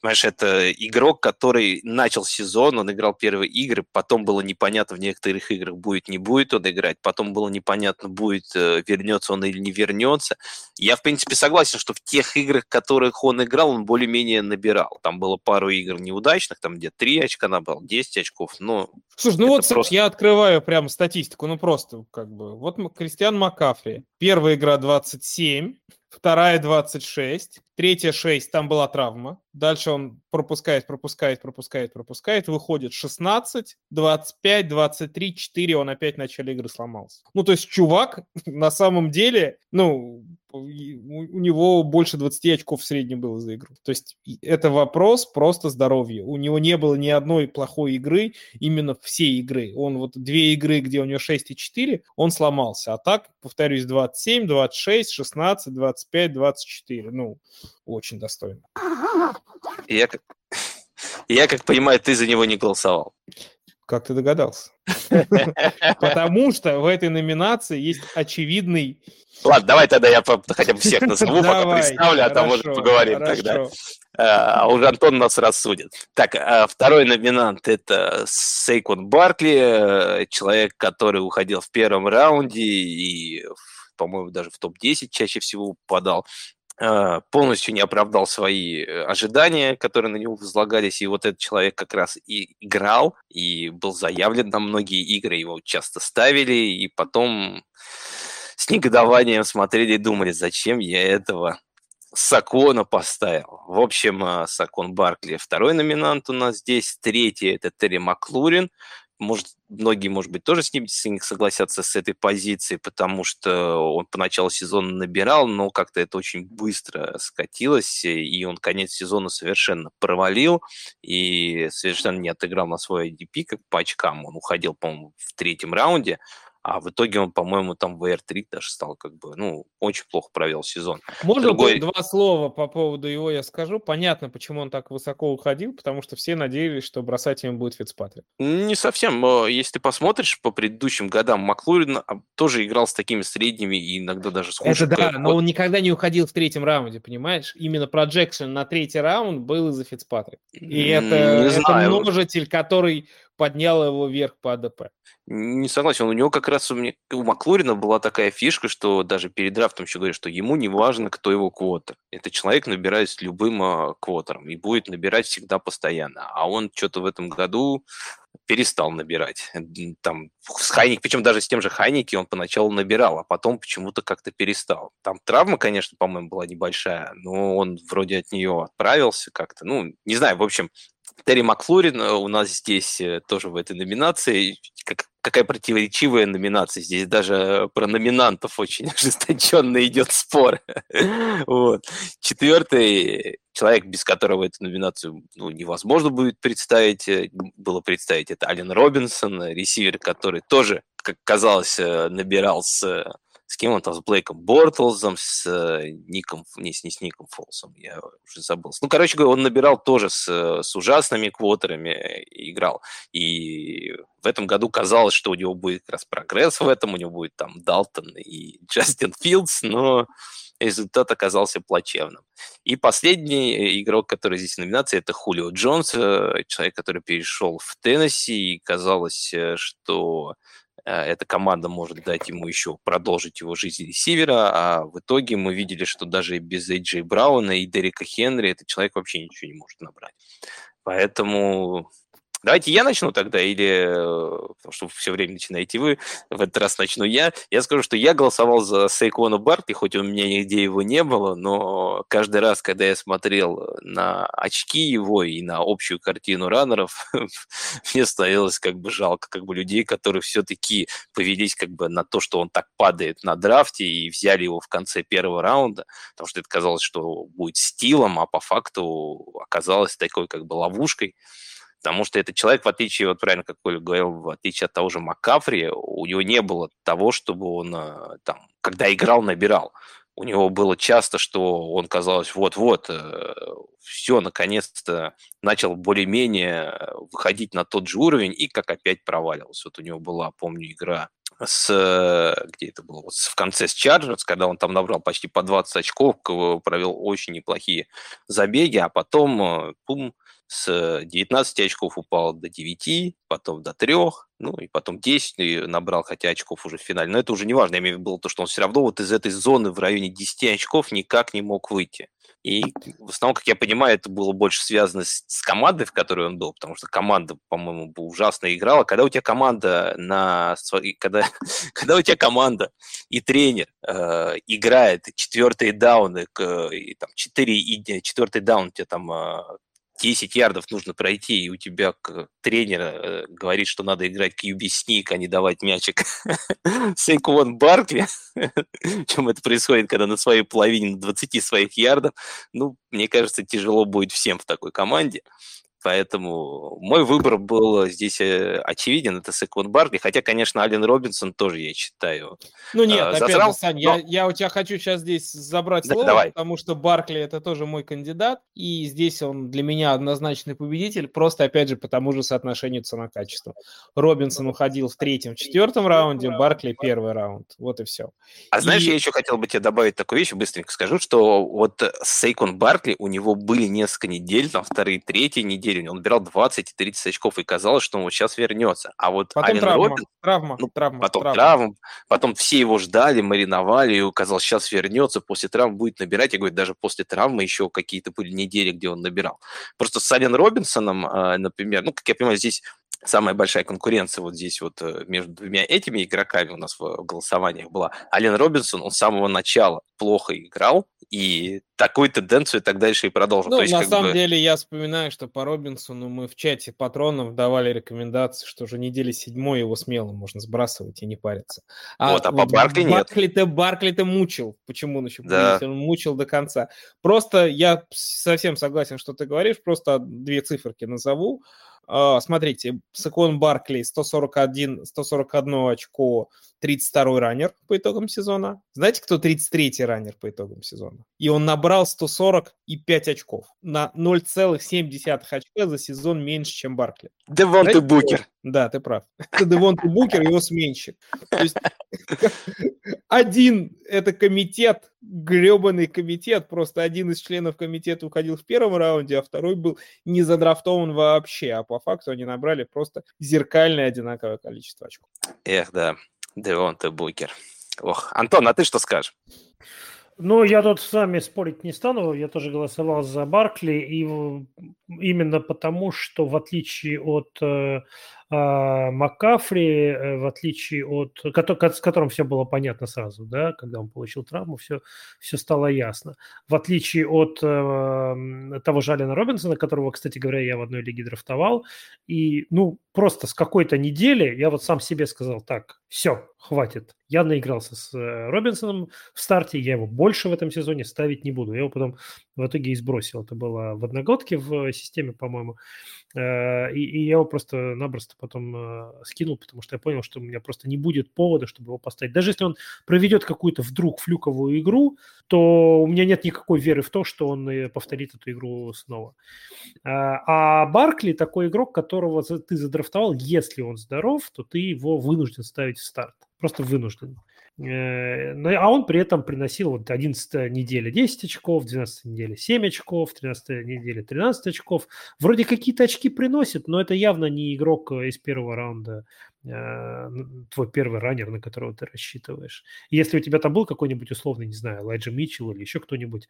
Понимаешь, это игрок, который начал сезон, он играл первые игры, потом было непонятно в некоторых играх, будет, не будет он играть, потом было непонятно, будет, э, вернется он или не вернется. Я, в принципе, согласен, что в тех играх, в которых он играл, он более-менее набирал. Там было пару игр неудачных, там где 3 очка набрал, 10 очков, но... Слушай, ну вот, просто... я открываю прям статистику, ну просто как бы... Вот Кристиан Макафри. Первая игра 27, вторая 26, третья 6, там была травма. Дальше он пропускает, пропускает, пропускает, пропускает, выходит 16, 25, 23, 4, он опять в начале игры сломался. Ну, то есть чувак на самом деле, ну, у него больше 20 очков в среднем было за игру. То есть это вопрос просто здоровья. У него не было ни одной плохой игры, именно все игры. Он вот две игры, где у него 6 и 4, он сломался. А так, повторюсь, 27, 26, 16, 25, 24. Ну, очень достойно. Я, я как понимаю, ты за него не голосовал. Как ты догадался? Потому что в этой номинации есть очевидный... Ладно, давай тогда я хотя бы всех назову, пока представлю, а там, может, поговорим тогда. А уже Антон нас рассудит. Так, а второй номинант – это Сейкон Баркли, э, человек, который уходил в первом раунде и, по-моему, даже в топ-10 чаще всего попадал. А, полностью не оправдал свои э, ожидания, которые на него возлагались, и вот этот человек как раз и играл, и был заявлен на многие игры, его часто ставили, и потом с негодованием смотрели и думали, зачем я этого Сакона поставил. В общем, а, Сакон Баркли второй номинант у нас здесь, третий это Терри Маклурин, может, многие, может быть, тоже с ним, с ним согласятся с этой позицией, потому что он по началу сезона набирал, но как-то это очень быстро скатилось, и он конец сезона совершенно провалил, и совершенно не отыграл на свой IDP, как по очкам. Он уходил, по-моему, в третьем раунде, а в итоге он, по-моему, там в R3 даже стал как бы, ну, очень плохо провел сезон. Можно Другой... два слова по поводу его я скажу? Понятно, почему он так высоко уходил, потому что все надеялись, что бросать им будет Фицпатрик. Не совсем. Если ты посмотришь по предыдущим годам, Маклурин а, тоже играл с такими средними и иногда даже с хуже. Это да, но он никогда не уходил в третьем раунде, понимаешь? Именно проджекшн на третий раунд был из-за Фицпатрик. И это, это множитель, который поднял его вверх по АДП. Не согласен. У него как раз у, меня, у Маклурина была такая фишка, что даже перед драфтом еще говорят, что ему не важно, кто его квотер. Этот человек набирает с любым а, квотером и будет набирать всегда постоянно. А он что-то в этом году перестал набирать. Там с Хайник, причем даже с тем же Хайники он поначалу набирал, а потом почему-то как-то перестал. Там травма, конечно, по-моему, была небольшая, но он вроде от нее отправился как-то. Ну, не знаю, в общем, Терри Макфлорин э, у нас здесь э, тоже в этой номинации. Как, какая противоречивая номинация. Здесь даже про номинантов очень ожесточенно идет спор. вот. Четвертый человек, без которого эту номинацию ну, невозможно будет представить, э, было представить, это Ален Робинсон, ресивер, который тоже, как казалось, э, набирал с с кем он там, с Блейком Бортлзом, с э, Ником, не, не с Ником Фолсом, я уже забыл. Ну, короче говоря, он набирал тоже с, с ужасными квотерами, играл. И в этом году казалось, что у него будет как раз прогресс в этом, у него будет там Далтон и Джастин Филдс, но результат оказался плачевным. И последний э, игрок, который здесь в номинации, это Хулио Джонс, э, человек, который перешел в Теннесси, и казалось, что Э, эта команда может дать ему еще продолжить его жизнь ресивера, а в итоге мы видели, что даже без Эйджей Брауна и Дерека Хенри этот человек вообще ничего не может набрать. Поэтому Давайте я начну тогда, или э, потому что все время начинаете вы, в этот раз начну я. Я скажу, что я голосовал за Сейкона Барти, хоть у меня нигде его не было, но каждый раз, когда я смотрел на очки его и на общую картину раннеров, мне становилось как бы жалко как бы людей, которые все-таки повелись как бы на то, что он так падает на драфте и взяли его в конце первого раунда, потому что это казалось, что будет стилом, а по факту оказалось такой как бы ловушкой. Потому что этот человек, в отличие, вот правильно, как Коля говорил, в отличие от того же Маккафри, у него не было того, чтобы он э, там, когда играл, набирал. У него было часто, что он казалось, вот-вот, э, все, наконец-то начал более-менее выходить на тот же уровень, и как опять проваливался. Вот у него была, помню, игра с, где это было, вот в конце с Чарджерс, когда он там набрал почти по 20 очков, провел очень неплохие забеги, а потом, э, пум, с 19 очков упал до 9, потом до 3, ну и потом 10 и набрал, хотя очков уже в финале. Но это уже не важно. Я имею в виду то, что он все равно вот из этой зоны в районе 10 очков никак не мог выйти. И в основном, как я понимаю, это было больше связано с, с командой, в которой он был, потому что команда, по-моему, ужасно играла. Когда у тебя команда на когда, когда у тебя команда и тренер э, играет четвертые дауны, к, и, там, 4, и, четвертый даун тебе там э, 10 ярдов нужно пройти, и у тебя тренер э, говорит, что надо играть QB сник, а не давать мячик Сейквон Баркли, чем это происходит, когда на своей половине, на 20 своих ярдов, ну, мне кажется, тяжело будет всем в такой команде. Поэтому мой выбор был здесь э, очевиден, это Секвон Баркли, хотя, конечно, Ален Робинсон тоже, я считаю, Ну нет, э, опять же, Сань, но... я, я у тебя хочу сейчас здесь забрать слово, давай. потому что Баркли это тоже мой кандидат, и здесь он для меня однозначный победитель, просто, опять же, по тому же соотношению цена-качество. Робинсон уходил в третьем, четвертом раунде, Баркли первый раунд, вот и все. А и... знаешь, я еще хотел бы тебе добавить такую вещь, быстренько скажу, что вот Сейкон Баркли, у него были несколько недель, там вторые, третьи недели, неделю он набирал 20-30 очков, и казалось, что он вот сейчас вернется. А вот потом Ален травма, Робин, травма, ну, травма, потом травма. травма, потом все его ждали, мариновали, и казалось, сейчас вернется, после травмы будет набирать. Я говорю, даже после травмы еще какие-то были недели, где он набирал. Просто с Ален Робинсоном, а, например, ну, как я понимаю, здесь самая большая конкуренция вот здесь вот э, между двумя этими игроками у нас в голосованиях была. Ален Робинсон, он с самого начала плохо играл, и такую тенденцию так дальше и продолжил. Ну, есть, на самом бы... деле, я вспоминаю, что по Робинсону мы в чате патронов давали рекомендации, что уже недели седьмой его смело можно сбрасывать и не париться. А вот, а вот по Баркли нет. Баркли-то, Баркли-то мучил. Почему он еще да. Он мучил до конца. Просто я совсем согласен, что ты говоришь, просто две циферки назову. Uh, смотрите, Сакон Баркли 141, 141 очко, 32 раннер по итогам сезона. Знаете, кто 33 раннер по итогам сезона? И он набрал 140 и 5 очков. На 0,7 очка за сезон меньше, чем Баркли. Девонте Букер. Да, ты прав. Это Девонте Букер, его сменщик. То есть один это комитет, гребаный комитет, просто один из членов комитета уходил в первом раунде, а второй был не задрафтован вообще, а по факту они набрали просто зеркальное одинаковое количество очков. Эх, да. Девонте Букер. Ох, Антон, а ты что скажешь? Ну, я тут с вами спорить не стану. Я тоже голосовал за Баркли. И именно потому, что в отличие от э, Маккафри, э, в отличие от... с которым все было понятно сразу, да, когда он получил травму, все, все стало ясно. В отличие от э, того же Алина Робинсона, которого, кстати говоря, я в одной лиге драфтовал, и, ну, просто с какой-то недели я вот сам себе сказал, так, все, хватит. Я наигрался с э, Робинсоном в старте, я его больше в этом сезоне ставить не буду. Я его потом в итоге и сбросил. Это было в одногодке в системе, по-моему. Э, и, и я его просто-напросто потом э, скинул, потому что я понял, что у меня просто не будет повода, чтобы его поставить. Даже если он проведет какую-то вдруг флюковую игру, то у меня нет никакой веры в то, что он повторит эту игру снова. А Баркли такой игрок, которого ты задрафтовал, если он здоров, то ты его вынужден ставить в старт. Просто вынужден. Э, а он при этом приносил вот 11 неделя 10 очков, 12 неделя 7 очков, 13 неделя 13 очков. Вроде какие-то очки приносит, но это явно не игрок из первого раунда а, твой первый раннер, на которого ты рассчитываешь. Если у тебя там был какой-нибудь условный, не знаю, Лайджа Митчелл или еще кто-нибудь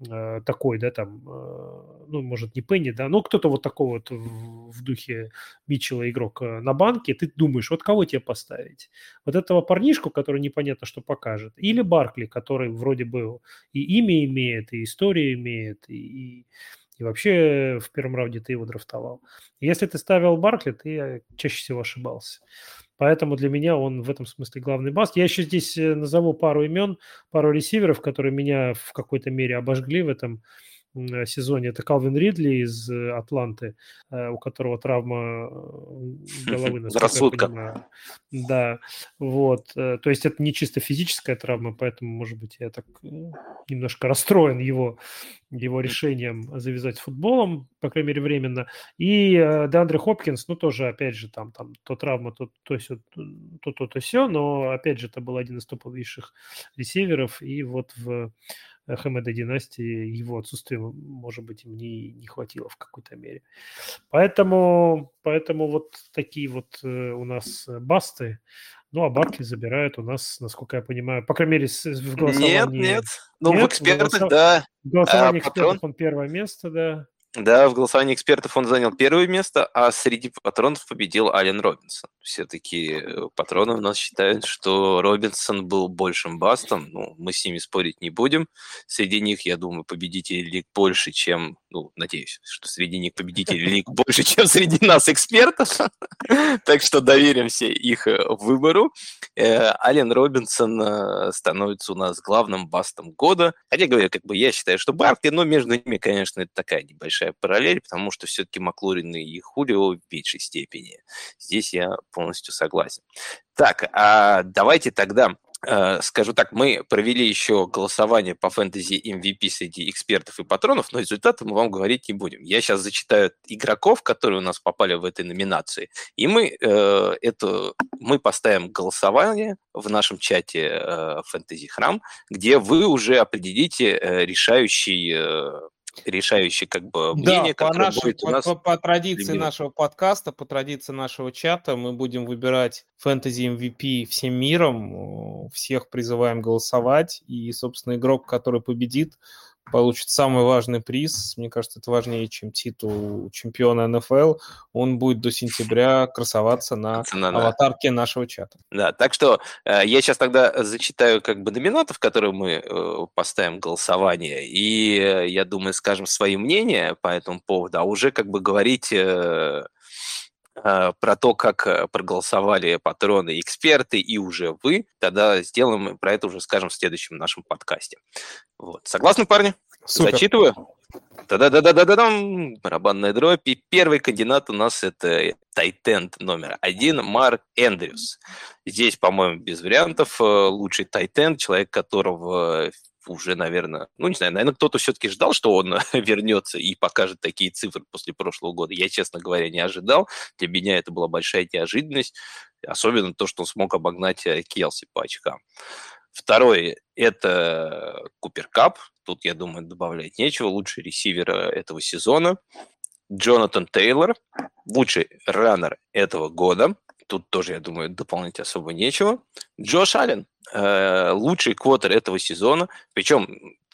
э, такой, да, там, э, ну, может, не Пенни, да, но кто-то вот такой вот в, в духе Митчелла игрок э, на банке, ты думаешь, вот кого тебе поставить? Вот этого парнишку, который непонятно что покажет, или Баркли, который вроде бы и имя имеет, и историю имеет, и, и и вообще в первом раунде ты его драфтовал. Если ты ставил Баркли, ты чаще всего ошибался. Поэтому для меня он в этом смысле главный баст. Я еще здесь э, назову пару имен, пару ресиверов, которые меня в какой-то мере обожгли в этом сезоне. Это Калвин Ридли из э, Атланты, э, у которого травма головы, понимаю. Да, вот. То есть это не чисто физическая травма, поэтому, может быть, я так немножко расстроен его, его решением завязать футболом, по крайней мере, временно. И Деандре Хопкинс, ну, тоже, опять же, там, там то травма, то то, то, то, то, то все, но, опять же, это был один из топовейших ресиверов, и вот в Хэмеда династии его отсутствие, может быть, мне не хватило в какой-то мере. Поэтому, поэтому вот такие вот э, у нас басты. Ну, а Баркли забирают у нас, насколько я понимаю, по крайней мере, в голосовании. Нет, нет. Ну, нет, в экспертах, в да. В голосовании а, экспертов патрон... он первое место, да. Да, в голосовании экспертов он занял первое место, а среди патронов победил Ален Робинсон. Все-таки э, патроны у нас считают, что Робинсон был большим бастом. Ну, мы с ними спорить не будем. Среди них, я думаю, победителей лиг больше, чем... Ну, надеюсь, что среди них победителей лиг больше, чем среди нас экспертов. Так что доверимся их э, выбору. Э, Ален Робинсон становится у нас главным бастом года. Хотя, говоря, как бы я считаю, что Баркли, но между ними, конечно, это такая небольшая большая параллель, потому что все-таки Маклурин и Хулио в меньшей степени. Здесь я полностью согласен. Так, а давайте тогда э, скажу так, мы провели еще голосование по фэнтези MVP среди экспертов и патронов, но результаты мы вам говорить не будем. Я сейчас зачитаю игроков, которые у нас попали в этой номинации, и мы э, это мы поставим голосование в нашем чате э, фэнтези храм, где вы уже определите э, решающий э, решающий как бы мнение, да, по, нашей, будет у нас... по, по традиции пример. нашего подкаста, по традиции нашего чата мы будем выбирать фэнтези MVP всем миром, всех призываем голосовать, и, собственно, игрок, который победит, получит самый важный приз. Мне кажется, это важнее, чем титул чемпиона НФЛ. Он будет до сентября красоваться на Цена, аватарке да. нашего чата. Да, так что э, я сейчас тогда зачитаю как бы номинатов, которые мы э, поставим голосование, и э, я думаю, скажем свое мнение по этому поводу, а уже как бы говорить э про то, как э, проголосовали патроны, эксперты и уже вы, тогда сделаем про это уже скажем в следующем нашем подкасте. Вот. Согласны, парни? Супер. Зачитываю. Да-да-да-да-да-дам! Барабанная дробь. И первый кандидат у нас это тайтенд номер один Марк Эндрюс. Здесь, по-моему, без вариантов. Э, лучший тайтенд, человек, которого уже, наверное, ну, не знаю, наверное, кто-то все-таки ждал, что он вернется и покажет такие цифры после прошлого года. Я, честно говоря, не ожидал. Для меня это была большая неожиданность. Особенно то, что он смог обогнать э, Келси по очкам. Второй – это Купер Кап. Тут, я думаю, добавлять нечего. Лучший ресивер э, этого сезона. Джонатан Тейлор, лучший раннер этого года. Тут тоже, я думаю, дополнить особо нечего. Джош Аллен, э, лучший квотер этого сезона. Причем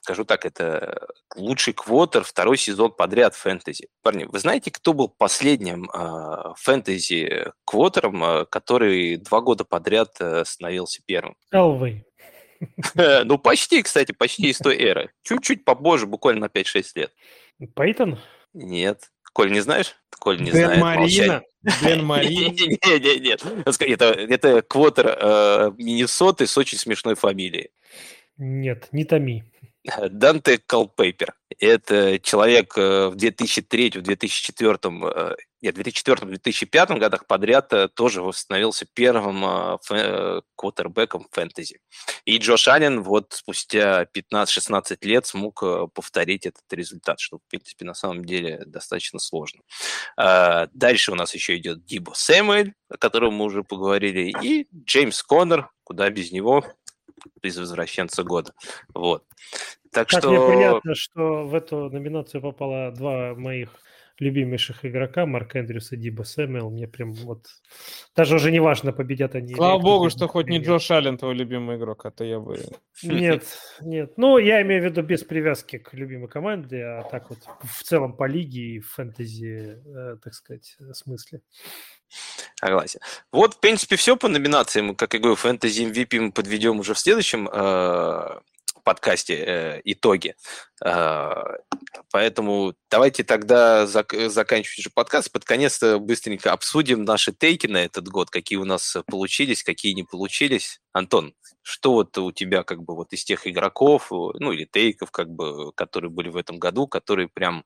скажу так, это лучший квотер второй сезон подряд фэнтези. Парни, вы знаете, кто был последним э, фэнтези квотером, э, который два года подряд э, становился первым? Элвей. Ну, почти, кстати, почти из той эры. Чуть-чуть побольше, буквально на 5-6 лет. Пейтон? Нет. Коль, не знаешь? Коль не Дэн знает. Марина. Дэн Марина. Нет, нет, Это, это квотер э, Миннесоты с очень смешной фамилией. Нет, не томи. Данте Колпейпер. Это человек э, в 2003-2004 нет, в 2004-2005 годах подряд э, тоже становился первым э, квотербеком фэнтези. И Джош Аллен вот спустя 15-16 лет смог повторить этот результат, что, в принципе, на самом деле достаточно сложно. Дальше у нас еще идет Дибо Сэмуэль, о котором мы уже поговорили, и Джеймс Коннор, куда без него, из возвращенца года. Вот. Так как что... мне приятно, что в эту номинацию попало два моих любимейших игрока, Марк Эндрюс и Диба Сэмюэл. Мне прям вот... Даже уже не важно, победят они. Слава богу, что хоть не Джош Аллен твой любимый игрок, а то я бы... Нет, нет. Ну, я имею в виду без привязки к любимой команде, а так вот в целом по лиге и в фэнтези, э, так сказать, смысле. Согласен. Вот, в принципе, все по номинациям. Как я говорю, фэнтези MVP мы подведем уже в следующем э, подкасте э, итоги. Э, поэтому давайте тогда зак- заканчивать уже подкаст. Под конец быстренько обсудим наши тейки на этот год, какие у нас получились, какие не получились. Антон, что вот у тебя как бы вот из тех игроков, ну или тейков, как бы, которые были в этом году, которые прям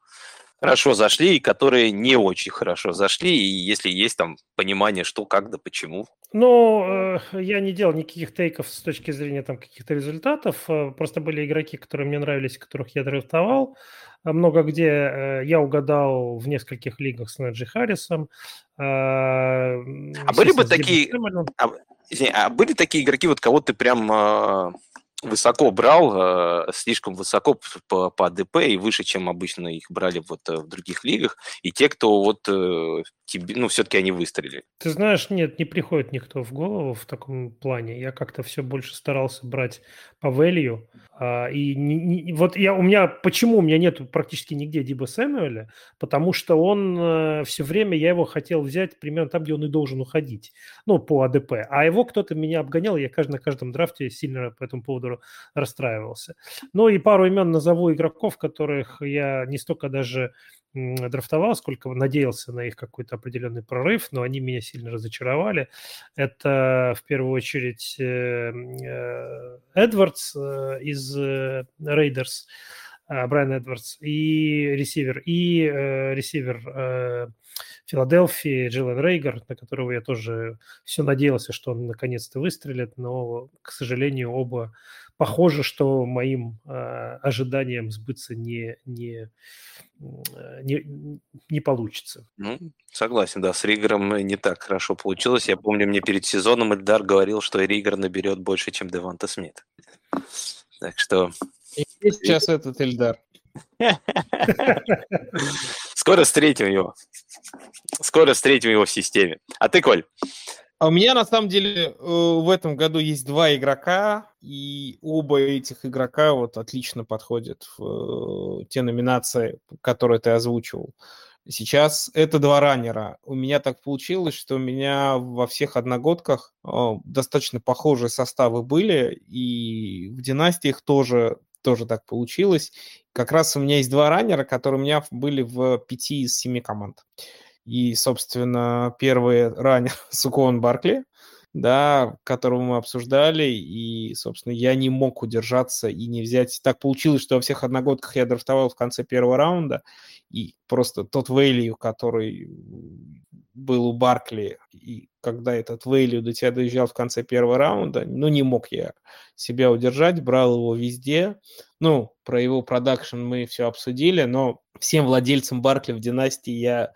хорошо зашли и которые не очень хорошо зашли, и если есть там понимание, что, как, да почему. Ну, э, я не делал никаких тейков с точки зрения там каких-то результатов, э, просто были игроки, которые мне нравились, которых я драфтовал, а много где э, я угадал в нескольких лигах с Наджи Харрисом. А, были бы такие... А, извини, а были такие игроки, вот кого ты прям высоко брал, э, слишком высоко по, по АДП и выше, чем обычно их брали вот э, в других лигах, и те, кто вот э, тебе, ну, все-таки они выстрелили. Ты знаешь, нет, не приходит никто в голову в таком плане. Я как-то все больше старался брать по value, а, и не, не, вот я, у меня, почему у меня нет практически нигде Диба Сэмюэля? Потому что он все время, я его хотел взять примерно там, где он и должен уходить, ну, по ADP. А его кто-то меня обгонял, я каждый, на каждом драфте сильно по этому поводу расстраивался. Ну и пару имен назову игроков, которых я не столько даже драфтовал, сколько надеялся на их какой-то определенный прорыв, но они меня сильно разочаровали. Это в первую очередь э, э, Эдвардс э, из Raiders, Брайан Эдвардс, и ресивер, и ресивер Филадельфии Джиллен Рейгар, на которого я тоже все надеялся, что он наконец-то выстрелит, но, к сожалению, оба похоже, что моим э, ожиданиям сбыться не, не, не, не получится. Ну, согласен, да, с Ригером не так хорошо получилось. Я помню, мне перед сезоном Эльдар говорил, что Ригер наберет больше, чем Деванта Смит. Так что... И сейчас этот Эльдар. Скоро встретим его. Скоро встретим его в системе. А ты, Коль? А у меня на самом деле э, в этом году есть два игрока, и оба этих игрока вот отлично подходят в э, те номинации, которые ты озвучивал. Сейчас это два раннера. У меня так получилось, что у меня во всех одногодках э, достаточно похожие составы были, и в династиях тоже тоже так получилось. Как раз у меня есть два раннера, которые у меня были в пяти из семи команд. И, собственно, первый раннер Сукон Баркли, да, которого мы обсуждали, и, собственно, я не мог удержаться и не взять. Так получилось, что во всех одногодках я драфтовал в конце первого раунда, и просто тот value, который был у Баркли, и когда этот value до тебя доезжал в конце первого раунда, ну, не мог я себя удержать, брал его везде. Ну, про его продакшн мы все обсудили, но всем владельцам Баркли в династии я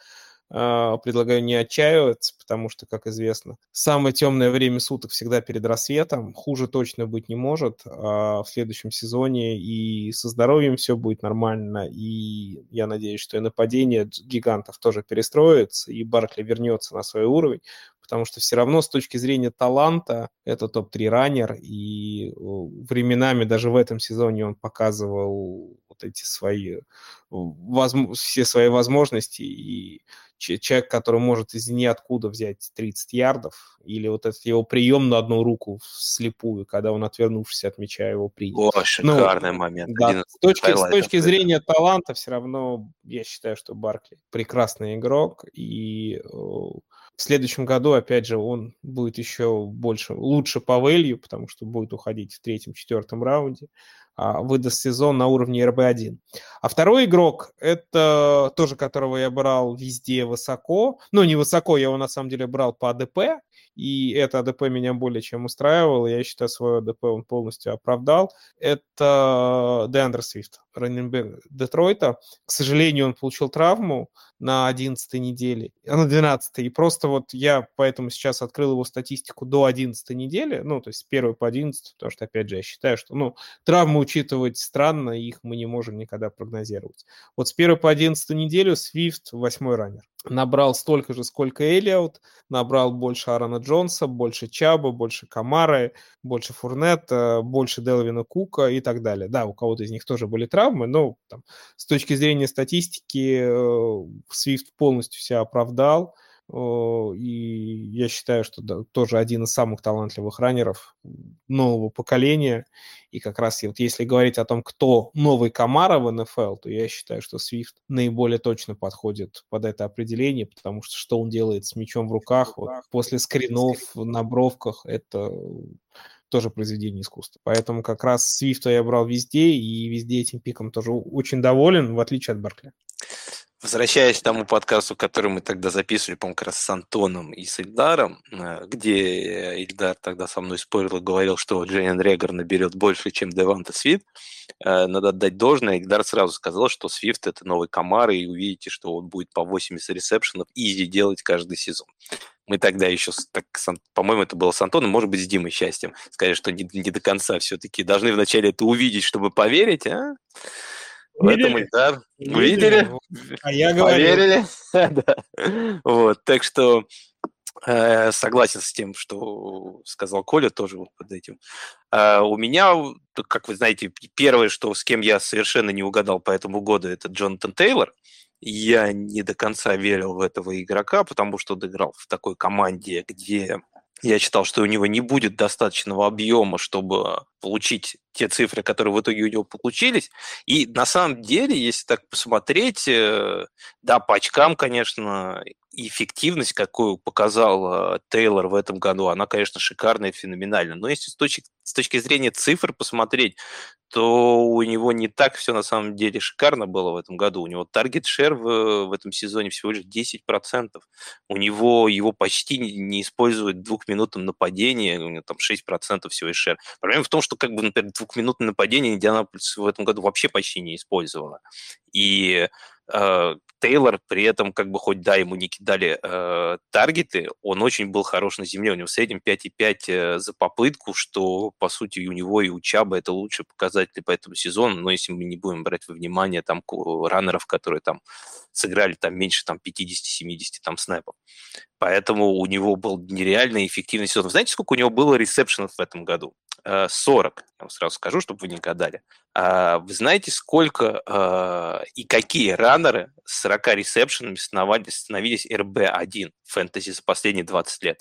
предлагаю не отчаиваться, потому что, как известно, самое темное время суток всегда перед рассветом. Хуже точно быть не может а в следующем сезоне. И со здоровьем все будет нормально. И я надеюсь, что и нападение гигантов тоже перестроится, и Баркли вернется на свой уровень потому что все равно с точки зрения таланта это топ-3 раннер, и временами даже в этом сезоне он показывал вот эти свои, возможно, все свои возможности, и человек, который может из ниоткуда взять 30 ярдов, или вот этот его прием на одну руку слепую, когда он, отвернувшись от мяча, его принял. О, ну, шикарный ну, момент. Да, с точки, с точки зрения таланта все равно я считаю, что Баркли прекрасный игрок, и в следующем году, опять же, он будет еще больше, лучше по value, потому что будет уходить в третьем-четвертом раунде. А, выдаст сезон на уровне РБ-1. А второй игрок, это тоже, которого я брал везде высоко, ну, не высоко, я его на самом деле брал по АДП, и это АДП меня более чем устраивало, я считаю, свой АДП он полностью оправдал. Это Деандер Свифт, раннинбэк Детройта. К сожалению, он получил травму на 11 неделе, а на 12 и просто вот я поэтому сейчас открыл его статистику до 11 недели, ну, то есть с 1 по 11, потому что, опять же, я считаю, что, ну, травмы учитывать странно, их мы не можем никогда прогнозировать. Вот с 1 по 11 неделю Свифт восьмой раннер набрал столько же, сколько Элиот, набрал больше Аарона Джонса, больше Чаба, больше Камары, больше Фурнета, больше Делвина Кука и так далее. Да, у кого-то из них тоже были травмы, но там, с точки зрения статистики Свифт полностью себя оправдал. И я считаю, что да, тоже один из самых талантливых раннеров нового поколения. И как раз вот если говорить о том, кто новый Камара в НФЛ, то я считаю, что Свифт наиболее точно подходит под это определение, потому что что он делает с мячом в руках, вот, после скринов на бровках, это тоже произведение искусства. Поэтому как раз Свифта я брал везде, и везде этим пиком тоже очень доволен, в отличие от Баркли. Возвращаясь к тому подкасту, который мы тогда записывали, по-моему, как раз с Антоном и с Ильдаром, э, где Ильдар тогда со мной спорил и говорил, что Джейн Регор наберет больше, чем Деванта Свит, э, надо отдать должное. Ильдар сразу сказал, что Свифт – это новый Камар, и увидите, что он будет по 80 ресепшенов изи делать каждый сезон. Мы тогда еще, так, по-моему, это было с Антоном, может быть, с Димой Счастьем, сказали, что не, не до конца все-таки должны вначале это увидеть, чтобы поверить, а? В этом Ильдар. Увидели? А я говорю. Поверили? да. Вот, так что э, согласен с тем, что сказал Коля тоже вот под этим. А у меня, как вы знаете, первое, что с кем я совершенно не угадал по этому году, это Джонатан Тейлор. Я не до конца верил в этого игрока, потому что он играл в такой команде, где я считал, что у него не будет достаточного объема, чтобы получить те цифры, которые в итоге у него получились. И на самом деле, если так посмотреть, э, да, по очкам, конечно, эффективность, какую показал э, Тейлор в этом году, она, конечно, шикарная феноменальная. Но если с точки, с точки зрения цифр посмотреть, то у него не так все на самом деле шикарно было в этом году. У него таргет шер в, в этом сезоне всего лишь 10%. У него его почти не используют в двухминутном нападении, у него там 6% всего шер. Проблема в том, что как бы, например, двухминутное нападение Индианаполис в этом году вообще почти не использовала. И э, Тейлор при этом, как бы хоть да, ему не кидали э, таргеты, он очень был хорош на земле. У него в среднем 5,5 э, за попытку, что, по сути, у него, и у Чаба это лучшие показатели по этому сезону. Но если мы не будем брать во внимание там раннеров, которые там сыграли там меньше там 50-70 там снэпов. Поэтому у него был нереальный эффективный сезон. Знаете, сколько у него было ресепшенов в этом году? 40, я вам сразу скажу, чтобы вы не гадали. А вы знаете, сколько э, и какие раннеры с 40 ресепшенами становились РБ-1 в фэнтези за последние 20 лет?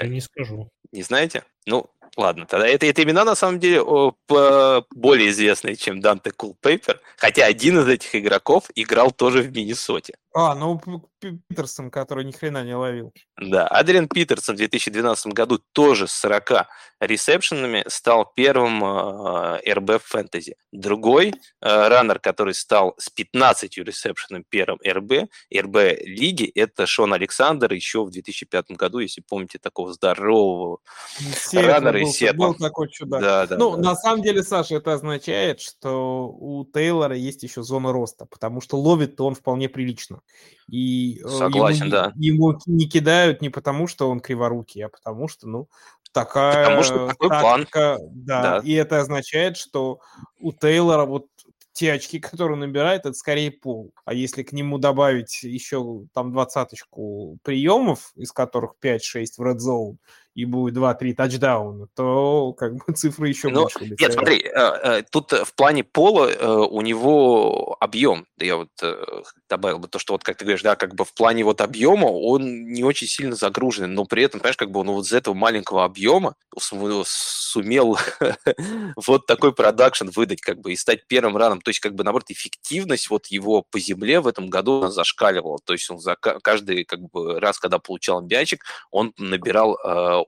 Я не скажу. Не знаете? Ну, ладно, тогда это, это имена на самом деле более известные, чем Данте Кулпейпер, хотя один из этих игроков играл тоже в Миннесоте. А, ну Питерсон, который ни хрена не ловил. Да, Адриан Питерсон в 2012 году тоже с 40 ресепшенами стал первым э, РБ в фэнтези. Другой э, раннер, который стал с 15 ресепшенами первым РБ, РБ лиги, это Шон Александр еще в 2005 году, если помните, такого здорового Сетл раннера из Сетла. Был такой чудак. Да, да, ну, да. на самом деле, Саша, это означает, что у Тейлора есть еще зона роста, потому что ловит он вполне прилично. И э, Согласен, ему, да. Ему не кидают не потому, что он криворукий, а потому что, ну, такая... Потому что такой тактика, план. Да, да, и это означает, что у Тейлора вот те очки, которые он набирает, это скорее пол. А если к нему добавить еще там двадцаточку приемов, из которых 5-6 в Red Zone, и будет 2-3 тачдауна, то как бы цифры еще Но, больше. Нет, смотри, э, э, тут в плане пола э, у него объем. Я вот добавил бы то, что вот, как ты говоришь, да, как бы в плане вот объема он не очень сильно загружен, но при этом, понимаешь, как бы он вот из этого маленького объема сумел вот такой продакшн выдать, как бы, и стать первым раном. То есть, как бы, наоборот, эффективность вот его по земле в этом году она зашкаливала. То есть он за каждый, как бы, раз, когда получал мячик, он набирал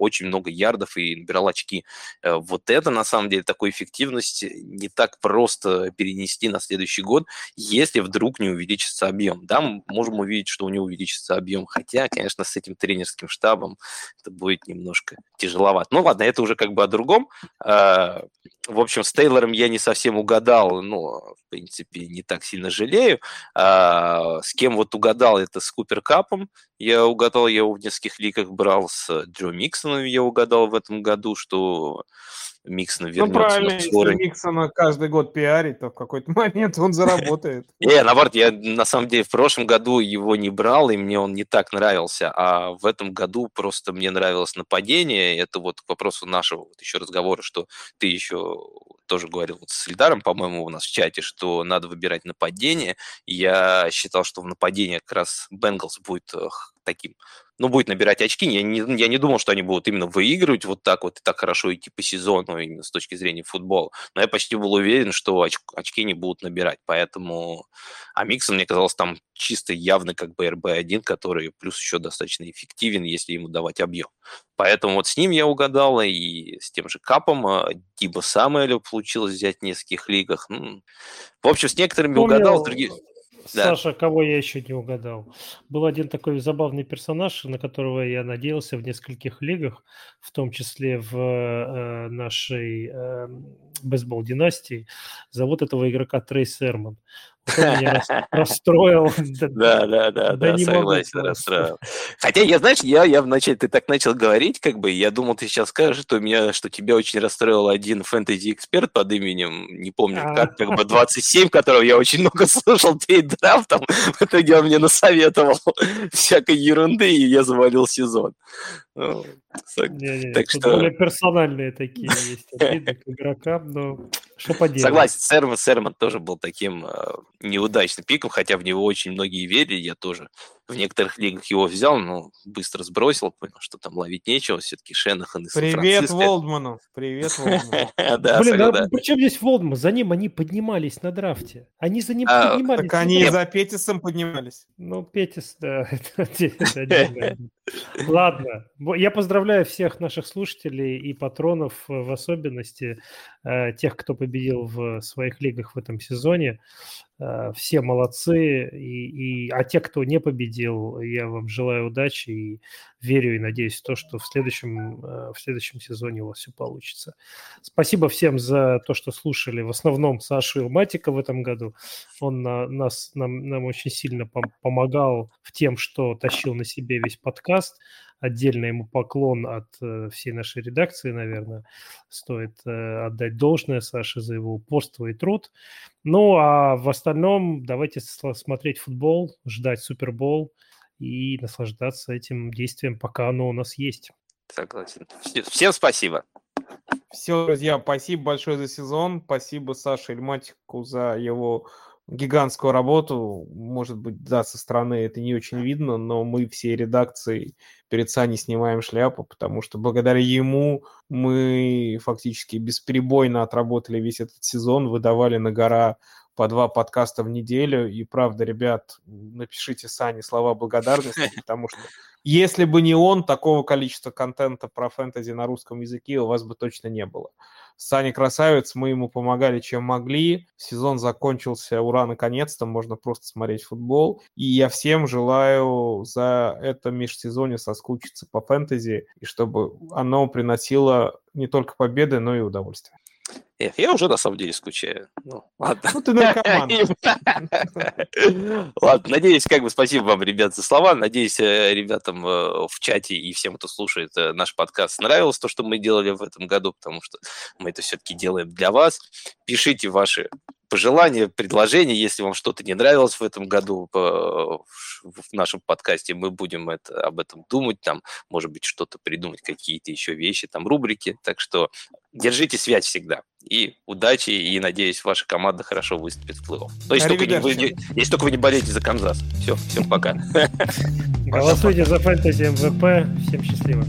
очень много ярдов и набирал очки. Э, вот это, на самом деле, такую эффективность не так просто перенести на следующий год, если вдруг не увеличится объем. Да, мы можем увидеть, что у него увеличится объем, хотя, конечно, с этим тренерским штабом это будет немножко тяжеловато. Ну ладно, это уже как бы о другом. А, в общем, с Тейлором я не совсем угадал, но, в принципе, не так сильно жалею. А, с кем вот угадал, это с Купер Капом. Я угадал, я его в нескольких лигах брал с Джо Миксоном, я угадал в этом году, что Миксон вернется ну, правильно, если Миксона каждый год пиарить, то в какой-то момент он заработает. Не, наоборот, я на самом деле в прошлом году его не брал, и мне он не так нравился, а в этом году просто мне нравилось нападение. Это вот к вопросу нашего еще разговора, что ты еще тоже говорил вот с Ильдаром, по-моему, у нас в чате, что надо выбирать нападение. Я считал, что в нападении как раз Бенгалс будет таким ну, будет набирать очки. Я не, я не думал, что они будут именно выигрывать вот так вот и так хорошо идти по сезону именно с точки зрения футбола. Но я почти был уверен, что оч, очки не будут набирать. Поэтому... А Миксон, мне казалось, там чисто явный как бы РБ-1, который плюс еще достаточно эффективен, если ему давать объем. Поэтому вот с ним я угадал, и с тем же Капом Диба Самуэля получилось взять в нескольких лигах. В общем, с некоторыми Помню, угадал, с другими... Да. Саша, кого я еще не угадал? Был один такой забавный персонаж, на которого я надеялся в нескольких лигах, в том числе в э, нашей э, бейсбол-династии. Зовут этого игрока Трейс Эрман. Меня расстроил. Да, да, да, да, согласен, расстроил. Хотя, я, знаешь, я, я вначале, ты так начал говорить, как бы, я думал, ты сейчас скажешь, что меня, что тебя очень расстроил один фэнтези-эксперт под именем, не помню, а. как, как бы 27, которого я очень много слушал перед драфтом, в итоге он мне насоветовал всякой ерунды, и я завалил сезон. Ну, так что... Более персональные такие есть обиды к игрокам, но что поделать. Согласен, Серман, Серман тоже был таким э, неудачным пиком, хотя в него очень многие верили, я тоже в некоторых лигах его взял, но быстро сбросил, понял, что там ловить нечего, все-таки Шенахан из Привет Волдману, привет Волдману. Да, Блин, а причем здесь Волдман? За ним они поднимались на драфте. Они за ним а, поднимались. Так они за Петисом поднимались. Ну, Петис, да, Ладно, я поздравляю всех наших слушателей и патронов в особенности, э, тех, кто победил в своих лигах в этом сезоне. Э, все молодцы, и, и, а те, кто не победил, я вам желаю удачи и верю и надеюсь в то, что в следующем, э, в следующем сезоне у вас все получится. Спасибо всем за то, что слушали. В основном Сашу Илматика в этом году. Он на, нас, нам, нам очень сильно помогал в тем, что тащил на себе весь подкаст отдельно ему поклон от э, всей нашей редакции, наверное. Стоит э, отдать должное Саше за его упорство и труд. Ну, а в остальном давайте смотреть футбол, ждать Супербол и наслаждаться этим действием, пока оно у нас есть. Согласен. Всем спасибо. Все, друзья, спасибо большое за сезон. Спасибо Саше Эльматику за его гигантскую работу. Может быть, да, со стороны это не очень видно, но мы всей редакцией перед Саней снимаем шляпу, потому что благодаря ему мы фактически бесперебойно отработали весь этот сезон, выдавали на гора по два подкаста в неделю. И правда, ребят, напишите Сане слова благодарности, потому что если бы не он, такого количества контента про фэнтези на русском языке у вас бы точно не было. Саня красавец, мы ему помогали, чем могли. Сезон закончился, ура, наконец-то, можно просто смотреть футбол. И я всем желаю за это межсезонье соскучиться по фэнтези, и чтобы оно приносило не только победы, но и удовольствие. Эх, я уже на самом деле скучаю. Ну, ладно. Ну, ты наркоман. Ладно, надеюсь, как бы спасибо вам, ребят, за слова. Надеюсь, э, ребятам э, в чате и всем, кто слушает э, наш подкаст, нравилось то, что мы делали в этом году, потому что мы это все-таки делаем для вас. Пишите ваши пожелания, предложения, если вам что-то не нравилось в этом году в нашем подкасте, мы будем это, об этом думать, там, может быть, что-то придумать, какие-то еще вещи, там, рубрики. Так что держите связь всегда. И удачи, и надеюсь, ваша команда хорошо выступит в плей-офф. Но если, только, не, вы, если только вы не болеете за Канзас. Все, всем пока. Голосуйте за фэнтези MVP. Всем счастливо.